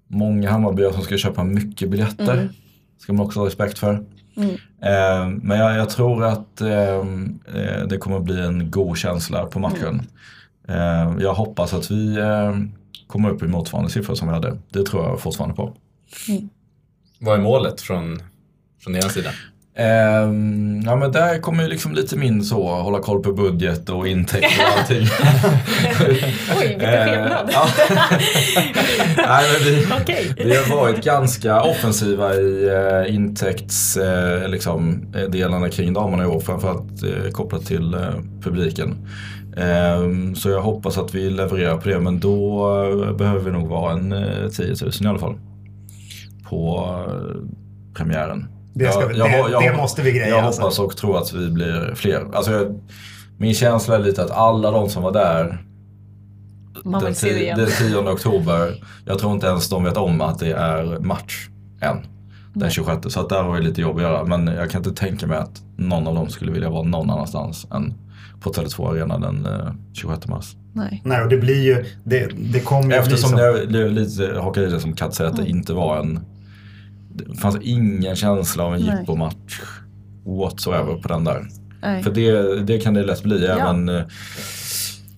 många Hammarbyare som ska köpa mycket biljetter. Ska man också ha respekt för. Eh, men jag, jag tror att eh, eh, det kommer bli en god känsla på matchen. Eh, jag hoppas att vi eh, kommer upp i motsvarande siffror som vi hade. Det tror jag fortfarande på.
Vad är målet från, från er sida?
Ehm, ja men där kommer ju liksom lite min så, hålla koll på budget och intäkter och allting.
Oj, vilken
Eh,
skillnad.
Nej, men vi,
Okej.
vi har varit ganska offensiva i eh, intäkts, eh, liksom, eh, delarna kring damerna i år. Framförallt eh, kopplat till eh, publiken. Ehm, så jag hoppas att vi levererar på det men då eh, behöver vi nog vara en eh, 10 000 i alla fall. På premiären.
Det ska vi- det- det måste vi greja,
Jag
alltså.
hoppas och tror att vi blir fler. Alltså jag, min känsla är lite att alla de som var där
Man
den, ti- den 10 oktober. Jag tror inte ens de vet om att det är match än. Den 26. Så att där har vi lite jobb att göra. Men jag kan inte tänka mig att någon av dem skulle vilja vara någon annanstans än på Tele2 Arena den eh, 26 mars.
Nej.
Nej, och det blir ju, det, det kommer ju
Eftersom
bli så.
det, det är lite hakar i det som Kat säger att det inte var en... Det fanns ingen känsla av en jippomatch whatsoever på den där.
Nej.
För det, det kan det lätt bli. Även eh,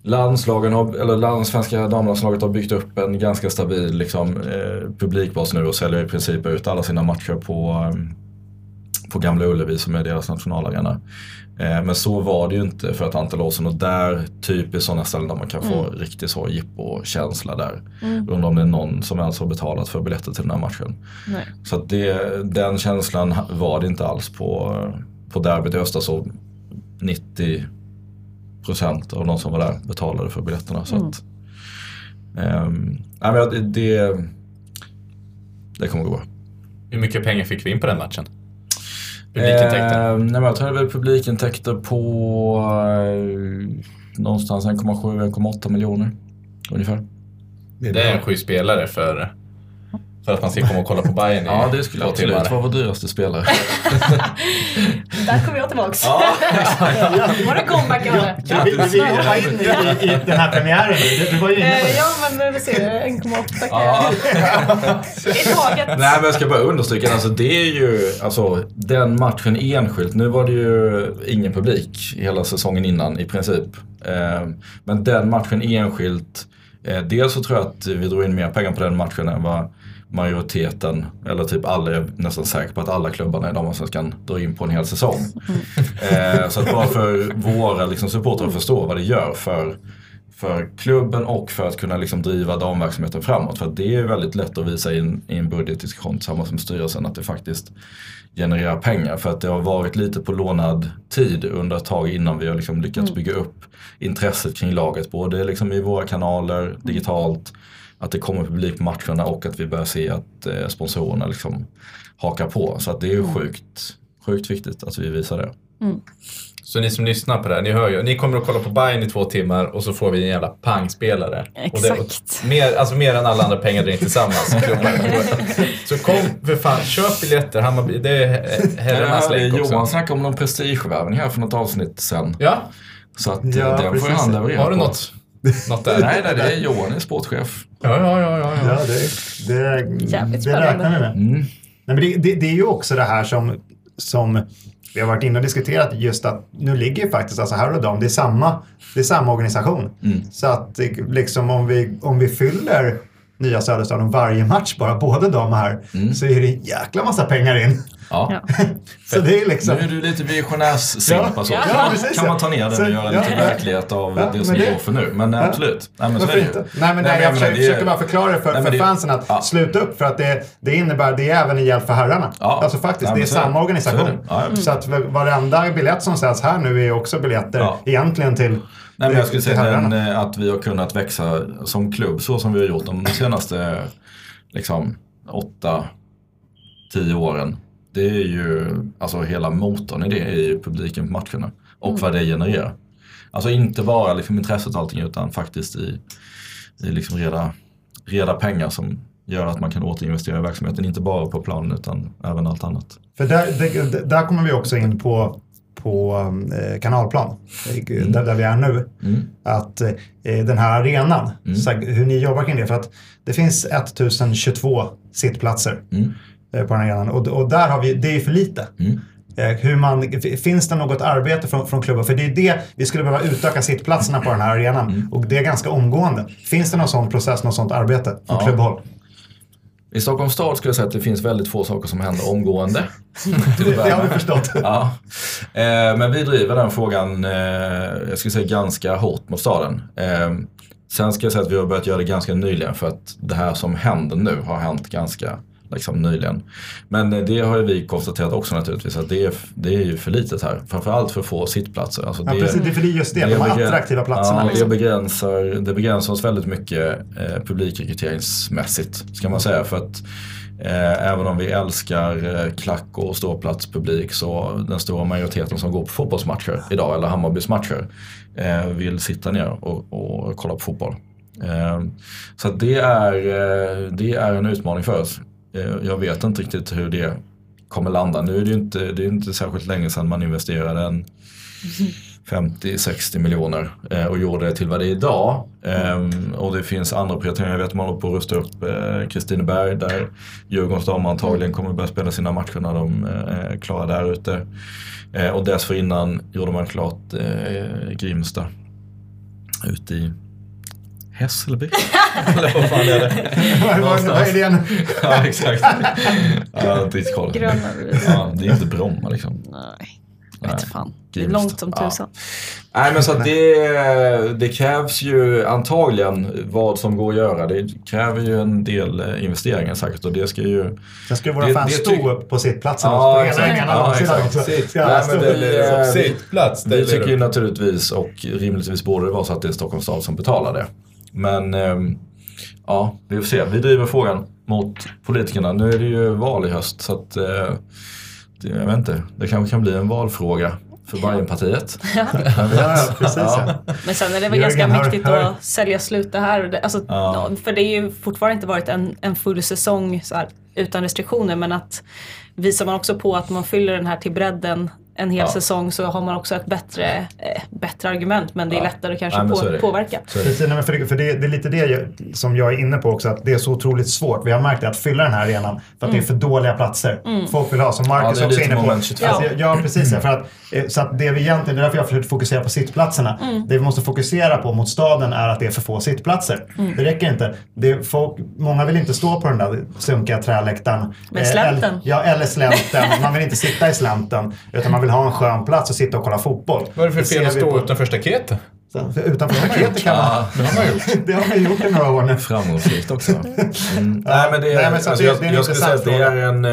landslagen har, eller land, svenska damlandslaget har byggt upp en ganska stabil liksom, eh, publikbas nu och säljer i princip ut alla sina matcher på, eh, på Gamla Ullevi som är deras nationalarena. Eh, men så var det ju inte för ett antal år sedan och där typ är sådana ställen där man kan få riktigt så jippo-känsla där. Undrar om det är någon som ens har betalat för biljetter till den här matchen.
Nej.
Så att det, den känslan var det inte alls på, på derbyt i höstas. Så 90 procent av de som var där betalade för biljetterna. Så att, nej, men det, det, det kommer gå bra.
Hur mycket pengar fick vi in på den matchen? Publikintäkter?
Ehm, nej, jag tror det är väl publikintäkter på eh, någonstans 1,7-1,8 miljoner ungefär.
Det är
det är en sju spelare för, för att man ska komma och kolla på Bayern i
Ja, det skulle
två
absolut vara vår dyraste spelare.
Där kommer jag tillbaks. Då var det comeback av det.
Kan vi, vi hoppa in i, den här premiären nu? Du, du var ju inne på
Eh,
det.
Ja, men du ser, 1,8 kan
Ja.
jag. I taget.
Nej men jag ska bara understryka, alltså det är ju, alltså den matchen enskilt, nu var det ju ingen publik hela säsongen innan i princip. Eh, men den matchen enskilt, eh, dels så tror jag att vi drog in mer pengar på den matchen än vad majoriteten, eller typ alla, är nästan säker på att alla klubbarna i damallsvenskan drar in på en hel säsong. Eh, så att bara för våra liksom, supportrar att förstå vad det gör för, för klubben och för att kunna liksom driva damverksamheten framåt. För det är väldigt lätt att visa in i en budgetdiskussion tillsammans med styrelsen att det faktiskt genererar pengar. För att det har varit lite på lånad tid under ett tag innan vi har liksom lyckats bygga upp intresset kring laget. Både liksom i våra kanaler, digitalt, att det kommer publik på matcherna och att vi börjar se att eh, sponsorerna liksom hakar på. Så att det är ju sjukt, sjukt viktigt att vi visar det.
Så ni som lyssnar på det här, ni hör ju. Ni kommer att kolla på Bayern i två timmar och så får vi en jävla pangspelare. Och det,
Exakt.
mer, alltså mer än alla andra pengar drar in tillsammans. så kom för fan, köp biljetter. Hammarby, det är herrarnas länk
Johan
också.
snacka om någon prestigevärvning här för något avsnitt sen.
Ja,
Så att
Ja,
ja, den får
precis.
ju han leverera
har du något? Något där?
Nej, nej, det är Johan är sportchef.
Ja, ja, ja. ja, ja.
Det, det,
Jävligt
det räknar vi med.
Mm.
Nej, men det, det, det är ju också det här som, som vi har varit inne och diskuterat just att nu ligger ju faktiskt alltså här och dam, det är samma, det är samma organisation. Så att liksom om vi, om vi fyller nya Söderstaden varje match bara, både och här, så är det en jäkla massa pengar in.
Ja.
Så det är liksom...
Nu är du lite visionärssimp
Ja,
alltså.
ja,
kan, man, kan man ta ner den
Så-
och göra
ja,
lite
ja.
verklighet av
Ja,
det som
det-
går för nu. Men
Ja.
absolut. Nej, men
Varför inte? Nej, men nej, jag
menar,
försöker,
det
försöker bara förklara det för,
Nej,
för
det-
fansen att
ja.
sluta upp för att det, det innebär, det är även en hjälp för herrarna.
Ja.
Alltså faktiskt,
Nej,
det är samma organisation.
Så är
att varenda biljett som säljs här nu är också biljetter
Ja.
egentligen till
Nej, men jag skulle säga den, eh, att vi har kunnat växa som klubb så som vi har gjort de senaste liksom, åtta, tio åren. Det är ju, alltså hela motorn i det är ju publiken på matcherna och vad det genererar. Alltså inte bara liksom intresset och allting utan faktiskt i, i liksom reda, reda pengar som gör att man kan återinvestera i verksamheten. Inte bara på planen utan även allt annat.
För där, det, där kommer vi också in på, på eh, kanalplan, eh, där, där vi är nu. Att eh, den här arenan, så här, hur ni jobbar kring det. För att det finns 1022 sittplatser
Mm.
eh, på den här arenan och, och där har vi, det är för lite.
Mm.
Eh, Hur man, finns det något arbete från, från klubben? För det är det, vi skulle behöva utöka sittplatserna på den här arenan
Mm.
och det är ganska omgående. Finns det någon sån process, något sånt arbete från
Ja.
klubbhåll?
I Stockholms stad skulle jag säga att det finns väldigt få saker som händer omgående.
Det, har vi förstått.
Ja. Eh, men vi driver den frågan, eh, jag skulle säga ganska hårt mot staden. Eh, sen ska jag säga att vi har börjat göra det ganska nyligen för att det här som händer nu har hänt ganska liksom, nyligen. Men eh, det har ju vi konstaterat också naturligtvis att det är, det är ju för litet här. Framförallt för få sittplatser. Alltså,
Ja, precis, det är för det just det, de här
begräns-
attraktiva platserna.
Ja,
liksom.
det, begränsar, det begränsar oss väldigt mycket eh, publikrekryteringsmässigt ska man säga. För att eh, även om vi älskar eh, klack och ståplatspublik så den stora majoriteten som går på fotbollsmatcher idag eller Hammarbys matcher eh, vill sitta ner och, och kolla på fotboll. Så det, är, det är en utmaning för oss. Eh, jag vet inte riktigt hur det kommer landa. Nu är det ju inte, det är inte särskilt länge sedan man investerade en 50-60 miljoner eh, och gjorde det till vad det är idag. Ehm, och det finns andra prioriteringar. Jag vet att man håller på att rusta upp eh, Kristineberg där Djurgårdens damer antagligen kommer börja spela sina matcher när de är klara där ute. Och dessförinnan gjorde man klart Grimsta ute i Hässelby. Eller vad fan är det?
Vad- är det nu?
ja, exakt. Ja, jag har inte riktigt koll.
Gröna
Ja, det är inte Bromma liksom.
Nej,
Nej.
vet fan. Det är långt som
Ja.
tusan.
Nej men så att det, det krävs ju antagligen vad som går att göra. Det kräver ju en del eh, investeringar säkert och det ska ju...
Sen ska våra
Det-
fans
det
stå upp på sittplatsen
Ja, exakt. Ja, exakt. Eh,
Sittplats, det
Vi tycker ju naturligtvis och rimligtvis borde det vara så att det är Stockholms stad som betalar det. Men ehm, ja, vi får se. Vi driver frågan mot politikerna. Nu är det ju val i höst så att eh, det, jag vet inte, det kanske kan bli en valfråga för Bajenpartiet.
Ja, ja, precis. Ja.
Men sen är det väl
Jörgen,
ganska mäktigt
hör-
att sälja slut det här. Alltså,
Ja.
ja, För det är ju fortfarande inte varit en, en full säsong så här, utan restriktioner men att visar man också på att man fyller den här till bredden en hel
Ja.
säsong så har man också ett bättre, eh, bättre argument men det är
Ja.
lättare kanske
Nej, men så är
på,
det.
påverka.
Så är det.
Precis, nej, men för, det, för det, det är lite det jag, som jag är inne på också, att det är så otroligt svårt. Vi har märkt det, att fylla den här arenan för att det är för dåliga platser. Folk vill ha, som Marcus
Ja, är
också är inne på.
moment 22.
Alltså, ja, precis. Ja, för att, eh, så att det vi egentligen, det är därför jag har försökt fokusera på sittplatserna. Det vi måste fokusera på mot staden är att det är för få sittplatser. Det räcker inte. Det folk, många vill inte stå på den där sunkiga träläktaren.
Men
Eh,
slänten.
eller- Ja, eller slänten. Man vill inte sitta i slänten. Utan man vill ha en skön plats och sitta och kolla fotboll.
Vad är det för fel att
vi
stå
på-
utanför staketet?
Utanför staketet kan man...
Ja, det har man gjort.
Det har man gjort i några år nu.
Framgångsrikt också. Mm. Nej, men det är,
Nej, men så
alltså, jag,
det är en
jag skulle säga att det är, en, eh,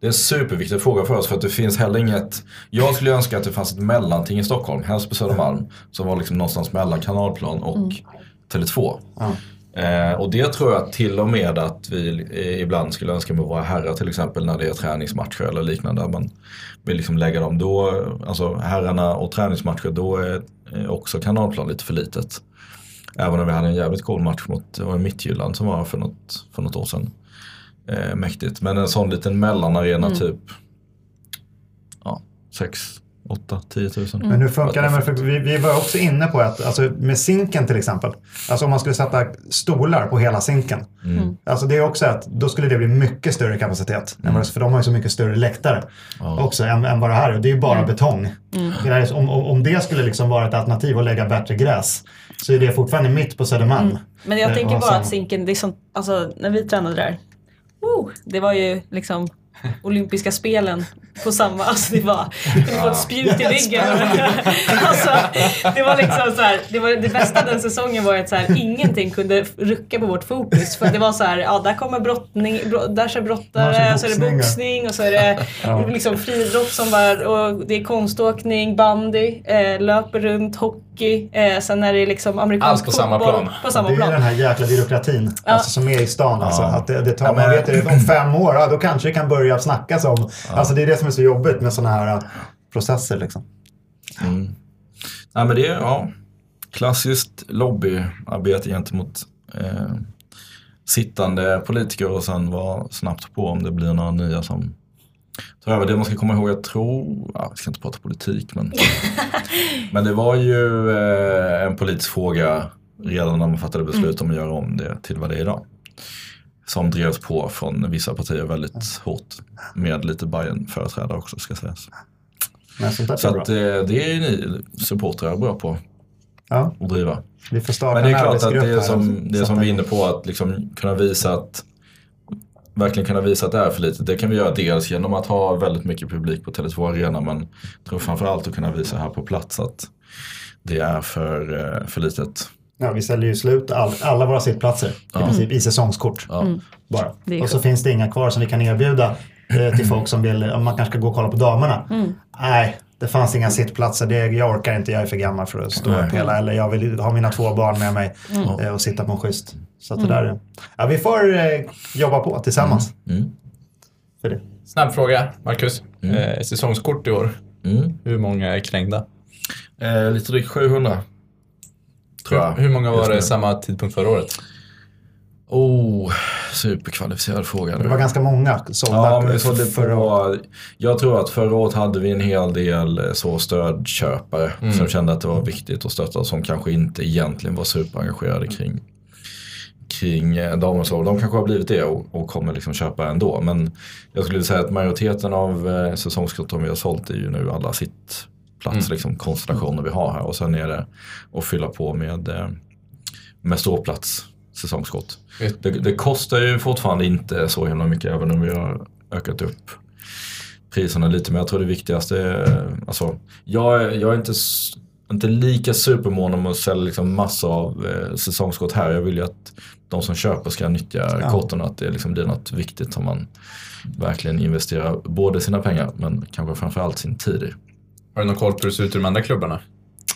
det är en superviktig fråga för oss för att det finns heller inget Jag skulle önska att det fanns ett mellanting i Stockholm, helst på Södermalm, som var liksom någonstans mellan Kanalplan och Tele2.
Ja.
Eh, och det tror jag till och med att vi ibland skulle önska med våra herrar till exempel när det är träningsmatcher eller liknande. Man vill liksom lägga dem då, alltså herrarna och träningsmatcher, då är eh, också kanalplan lite för litet. Även om vi hade en jävligt cool match mot Mittjylland som var för något, för något år sedan. Eh, mäktigt. Men en sån liten mellanarena typ ja, 6, 8, 10 000.
Men hur funkar det? Med, för vi, vi var också inne på att alltså med sinken till exempel. Alltså om man skulle sätta stolar på hela sinken.
Mm.
Alltså det är också att då skulle det bli mycket större kapacitet. det- För de har ju så mycket större läktare
Ja.
också än, än vad det här är. Och Det är ju bara betong. Det där är- Om, om, det skulle liksom vara ett alternativ att lägga bättre gräs så är det fortfarande mitt på Södermalm.
Men jag
Eh,
tänker bara
sen-
att Zinken, det är som, alltså när vi tränade där, woo, det var ju liksom olympiska spelen på samma, alltså det var, det var ett spjut i ryggen. alltså, det var liksom så här, det, var, det bästa den säsongen var att så här, ingenting kunde rucka på vårt fokus. För det var så här, ja där kommer brottning, bro, där kör brottare, så är det
boxning, ja.
boxning och så är det liksom friidrott som var, och det är konståkning, bandy, eh, löper runt, hockey, eh, sen är det liksom amerikansk
Allt på samma plan.
På samma
Det är
plan.
den här jäkla byråkratin alltså, som är i stan. Alltså, att det, det tar,
Ja,
man vet om fem år, ja, då kanske det kan börja snackas om. Alltså, det är det som är så jobbigt med sådana här uh, processer. Liksom.
Mm. Nej men det är ja, klassiskt lobbyarbete gentemot eh, sittande politiker och sen vara snabbt på om det blir några nya som tar över. Det man ska komma ihåg, jag tror, ja, vi ska inte prata politik men, men det var ju eh, en politisk fråga redan när man fattade beslut om att göra om det till vad det är idag. Som drevs på från vissa partier väldigt hårt med lite bayern företrädare också ska sägas. Så
bra.
att, eh, det är ju ni supportrar bra på
Ja,
att driva.
vi får starta
Men det är klart att det är som, det är som vi är inne på att liksom kunna visa att verkligen kunna visa att det är för litet. Det kan vi göra dels genom att ha väldigt mycket publik på Tele2 Arena men jag tror framförallt att kunna visa här på plats att det är för, eh, för litet.
Ja, vi säljer ju slut all, alla våra sittplatser i
Ja.
princip i säsongskort.
Ja.
Bara.
Det är
Och så finns det inga kvar som vi kan erbjuda eh, till folk som vill, om man kanske ska gå och kolla på damerna. Nej, det fanns inga sittplatser. Det, jag orkar inte, jag är för gammal för att stå
Nej.
upp hela. Eller jag vill ha mina två barn med mig eh, och sitta på en schysst. Så att det där, är- ja, vi får eh, jobba på tillsammans.
Mm.
För det.
Snabb fråga, Marcus.
Mm.
Eh, säsongskort i år.
Mm.
Hur många är krängda?
Eh, lite drygt 700. Tror jag.
Hur, hur många var det samma tidpunkt förra året?
Oh, superkvalificerad fråga.
det var ganska många sålda
Ja, men så det
förra året.
jag tror att förra året hade vi en hel del eh, så stödköpare
Mm.
som kände att det var viktigt att stötta som kanske inte egentligen var superengagerade kring, kring eh, damens. De kanske har blivit det och, och kommer liksom köpa ändå. Men jag skulle säga att majoriteten av eh, säsongskorten vi har sålt är ju nu alla sittplats,
Mm.
liksom, konstellationer vi har här. Och sen är det att fylla på med, eh, med ståplats säsongskort.
Vet-
Det, det kostar ju fortfarande inte så himla mycket även om vi har ökat upp priserna lite. Men jag tror det viktigaste är, alltså, jag, är- jag är inte, inte lika supermån om att sälja liksom massor av eh, säsongskort här. Jag vill ju att de som köper ska nyttja
Ja.
korten och att det liksom blir något viktigt som man verkligen investerar både sina pengar men kanske framförallt sin tid i.
Har du någon koll på hur det ser ut i de andra klubbarna?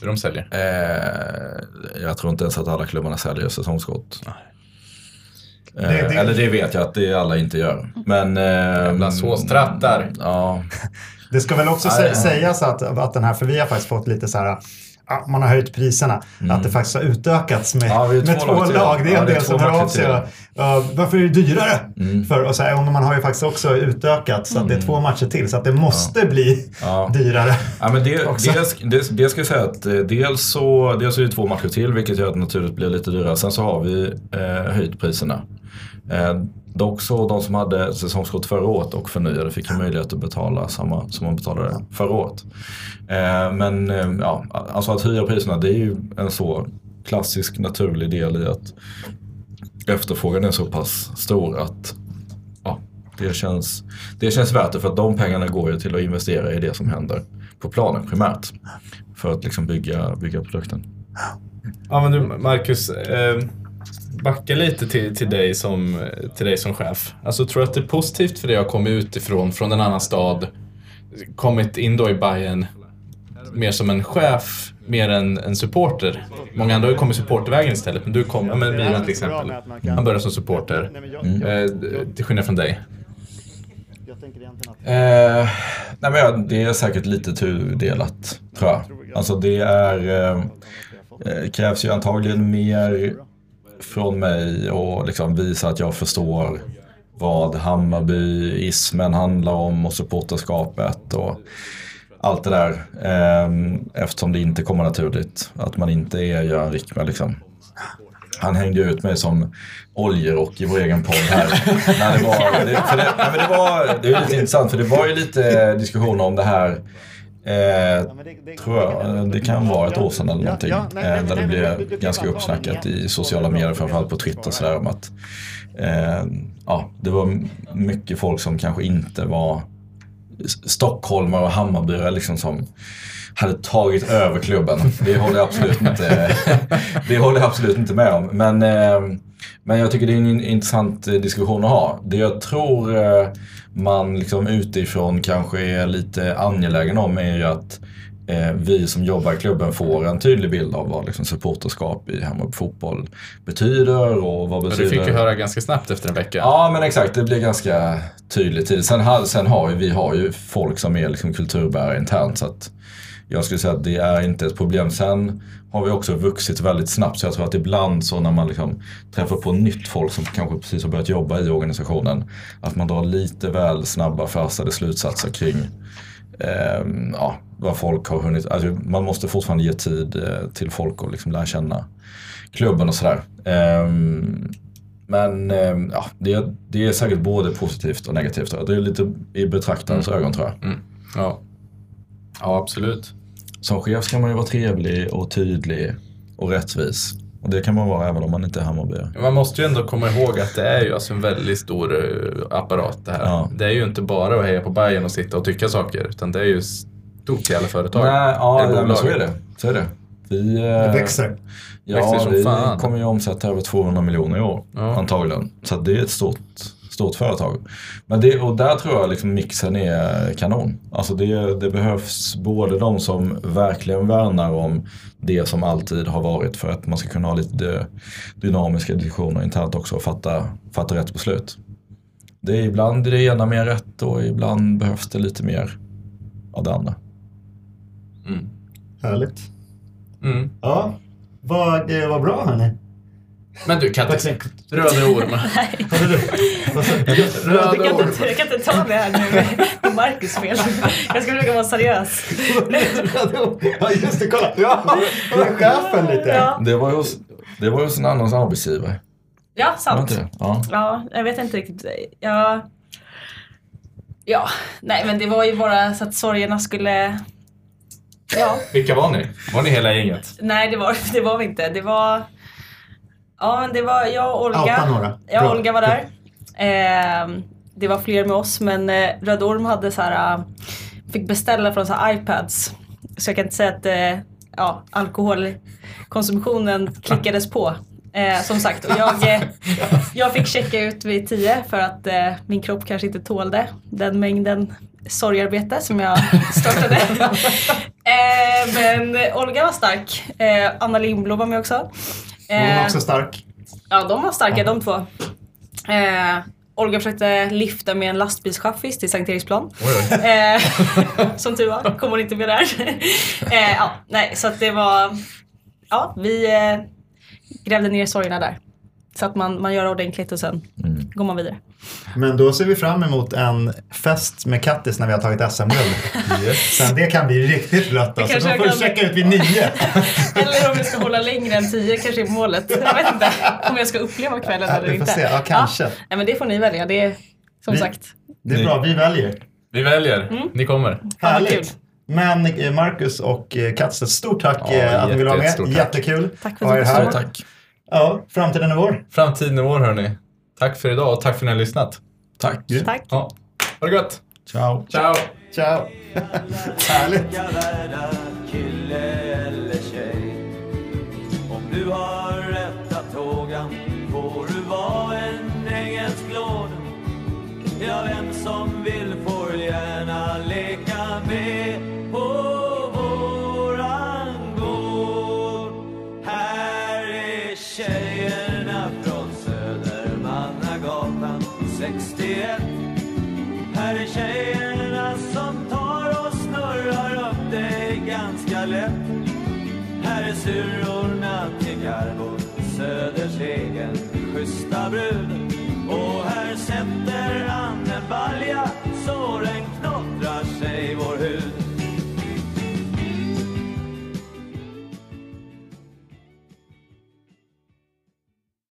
Hur de säljer?
Eh, jag tror inte ens att alla klubbarna säljer säsongskort. Eh,
Det- det-
Eller det vet jag att det alla inte gör. Men... Eh,
Jävla såstrattar.
Ja.
Det ska väl också sä- sägas att, att den här, för vi har faktiskt fått lite så här, man har höjt priserna, att det faktiskt har utökats med,
Mm. Ja,
med
två lag.
Det är
Ja,
en del som hör av sig. varför är det dyrare?
Mm.
För, och så här, och man har ju faktiskt också utökat så att det är två matcher till så att det måste bli
Ja.
dyrare.
Ja, men det, det, det, det ska jag säga att eh, dels så, dels är det två matcher till vilket gör att det naturligt blir lite dyrare. Sen så har vi eh, höjt priserna. Eh, dock så de som hade säsongskort förra året och förnyade fick ju möjlighet att betala samma som man betalade förra året. Eh, men eh, ja, alltså att höja priserna det är ju en så klassisk naturlig del i att efterfrågan är så pass stor att ja, det, känns, det känns värt det för att de pengarna går ju till att investera i det som händer på planen primärt. För att liksom bygga, bygga produkten.
Ja men du Marcus, eh, backa lite till, till, dig som, till dig som chef. Alltså tror du att det är positivt för dig att komma utifrån, från en annan stad, kommit in då i Bayern mer som en chef, mer än en supporter? Många andra har ju kommit supportervägen istället, men du kom, ja men Milan till exempel. Han började som supporter. Eh, till skillnad från dig.
Eh, nej men ja, det är säkert lite tudelat, tror jag. Alltså det är, eh, eh krävs ju antagligen mer från mig och liksom visa att jag förstår vad Hammarbyismen handlar om och supporterskapet och allt det där. Ehm, eftersom det inte kommer naturligt. Att man inte är Göran Rickman liksom. Han hängde ut mig som oljerock i vår egen podd här. Nej, det, var, det, för det, nej, men det, var, det är lite intressant för det var ju lite diskussioner om det här Eh, tror jag. Det kan vara ett år sedan eller någonting. Eh, där det blev ganska uppsnackat i sociala medier, framförallt på Twitter sådär om att eh, ja, det var mycket folk som kanske inte var stockholmare och Hammarbyare liksom som hade tagit över klubben. Det håller jag absolut inte, det håller jag absolut inte med om. Men, eh, men jag tycker det är en intressant diskussion att ha. Det jag tror eh, man liksom utifrån kanske är lite angelägen om är ju att eh, vi som jobbar i klubben får en tydlig bild av vad liksom supporterskap i Hammarby fotboll betyder och vad betyder...
Men du fick ju höra ganska snabbt efter en vecka.
Ja men exakt, det blir ganska tydligt. Sen, sen har ju, vi har ju folk som är liksom kulturbärare internt så att jag skulle säga att det är inte ett problem. Sen har vi också vuxit väldigt snabbt så jag tror att ibland så när man liksom träffar på nytt folk som kanske precis har börjat jobba i organisationen att man drar lite väl snabba förhastade slutsatser kring eh, ja, vad folk har hunnit. Alltså, man måste fortfarande ge tid eh, till folk och liksom lära känna klubben och sådär. Eh, men eh, ja, det, det är säkert både positivt och negativt. Det är lite i betraktarens
Mm.
ögon tror jag.
Ja. Ja, absolut.
Som chef ska man ju vara trevlig och tydlig och rättvis. Och det kan man vara även om man inte är Hammarbyare.
Man måste ju ändå komma ihåg att det är ju alltså en väldigt stor eh, apparat det här.
Ja.
Det är ju inte bara att heja på Bayern och sitta och tycka saker, utan det är ju stort i alla företag.
Nej, ja, nej, men så är det. Så är det. Vi,
Det
eh,
växer.
Ja,
växer som
vi
fan.
kommer ju omsätta över 200 miljoner i år
Ja.
antagligen. Så det är ett stort, stort företag. Men det, och där tror jag liksom mixen är kanon. Alltså det, det behövs både de som verkligen värnar om det som alltid har varit för att man ska kunna ha lite dynamiska diskussioner internt också och fatta, fatta rätt beslut. Det är ibland det ena mer rätt och ibland behövs det lite mer av det andra.
Mm.
Härligt.
Mm.
Ja, vad, det var bra hörni.
Men du Kattis, Röde Orm.
Sa-
Röde
Jag kan, inte, jag kan inte ta det här nu med, med Marcus fel. Jag ska försöka vara seriös.
Ja just det, kolla. Ja, det är chefen lite.
Ja,
Det var ju hos, det var ju hos en annans arbetsgivare.
ja sant.
inte? Ja.
Ja, jag vet inte riktigt. Ja, ja, nej men det var ju bara så att sorgerna skulle... Ja,
Vilka var ni? Var ni hela gänget?
nej det var, det var vi inte. Det var... Ja, men det var jag och Olga.
Några.
Ja. Olga var där. Ehm, det var fler med oss men eh, Röd Orm hade så här, äh, fick beställa från så här iPads. Så jag kan inte säga att eh, ja, alkoholkonsumtionen klickades på. Eh, som sagt, och jag, eh, jag fick checka ut vid 10 för att eh, min kropp kanske inte tålde den mängden sorgarbete som jag startade. eh, men Olga var stark. Eh, Anna Lindblom var med också.
Hon är
Eh,
också stark.
Ja, de var starka de två. Eh, Olga försökte lyfta med en lastbilschaffis till Sankt Eriksplan. Eh, som tur var kom hon inte med där. eh, ja, nej, så att det var... Ja, vi eh, grävde ner sorgerna där. Så att man, man gör ordentligt och sen
Mm.
går man vidare.
Men då ser vi fram emot en fest med Kattis när vi har tagit SM-guld. Sen det kan bli riktigt blött alltså.
kanske
Då får du checka ut vid nio.
Eller om vi ska hålla längre än 10 kanske är målet. Jag vet inte om jag ska uppleva kvällen
Ja,
eller
vi får
inte.
se. Ja, kanske.
nej, men det får ni välja. Det är som
Vi-
sagt.
Det är bra, vi väljer.
Vi väljer. Ni kommer.
Härligt.
kul.
Men eh, Marcus och eh, Kattis, ett stort tack
Ja,
eh, att ni ville vara med. Jättekul.
Tack för
att er
du
Ja, tack.
Ja, framtiden är vår.
Framtiden är vår hörni. Tack för idag och tack för att ni har lyssnat.
Tack.
Tack.
Ja. Ha det gott!
Ciao.
Ciao.
Ciao. Härligt.
Ja, vem som vill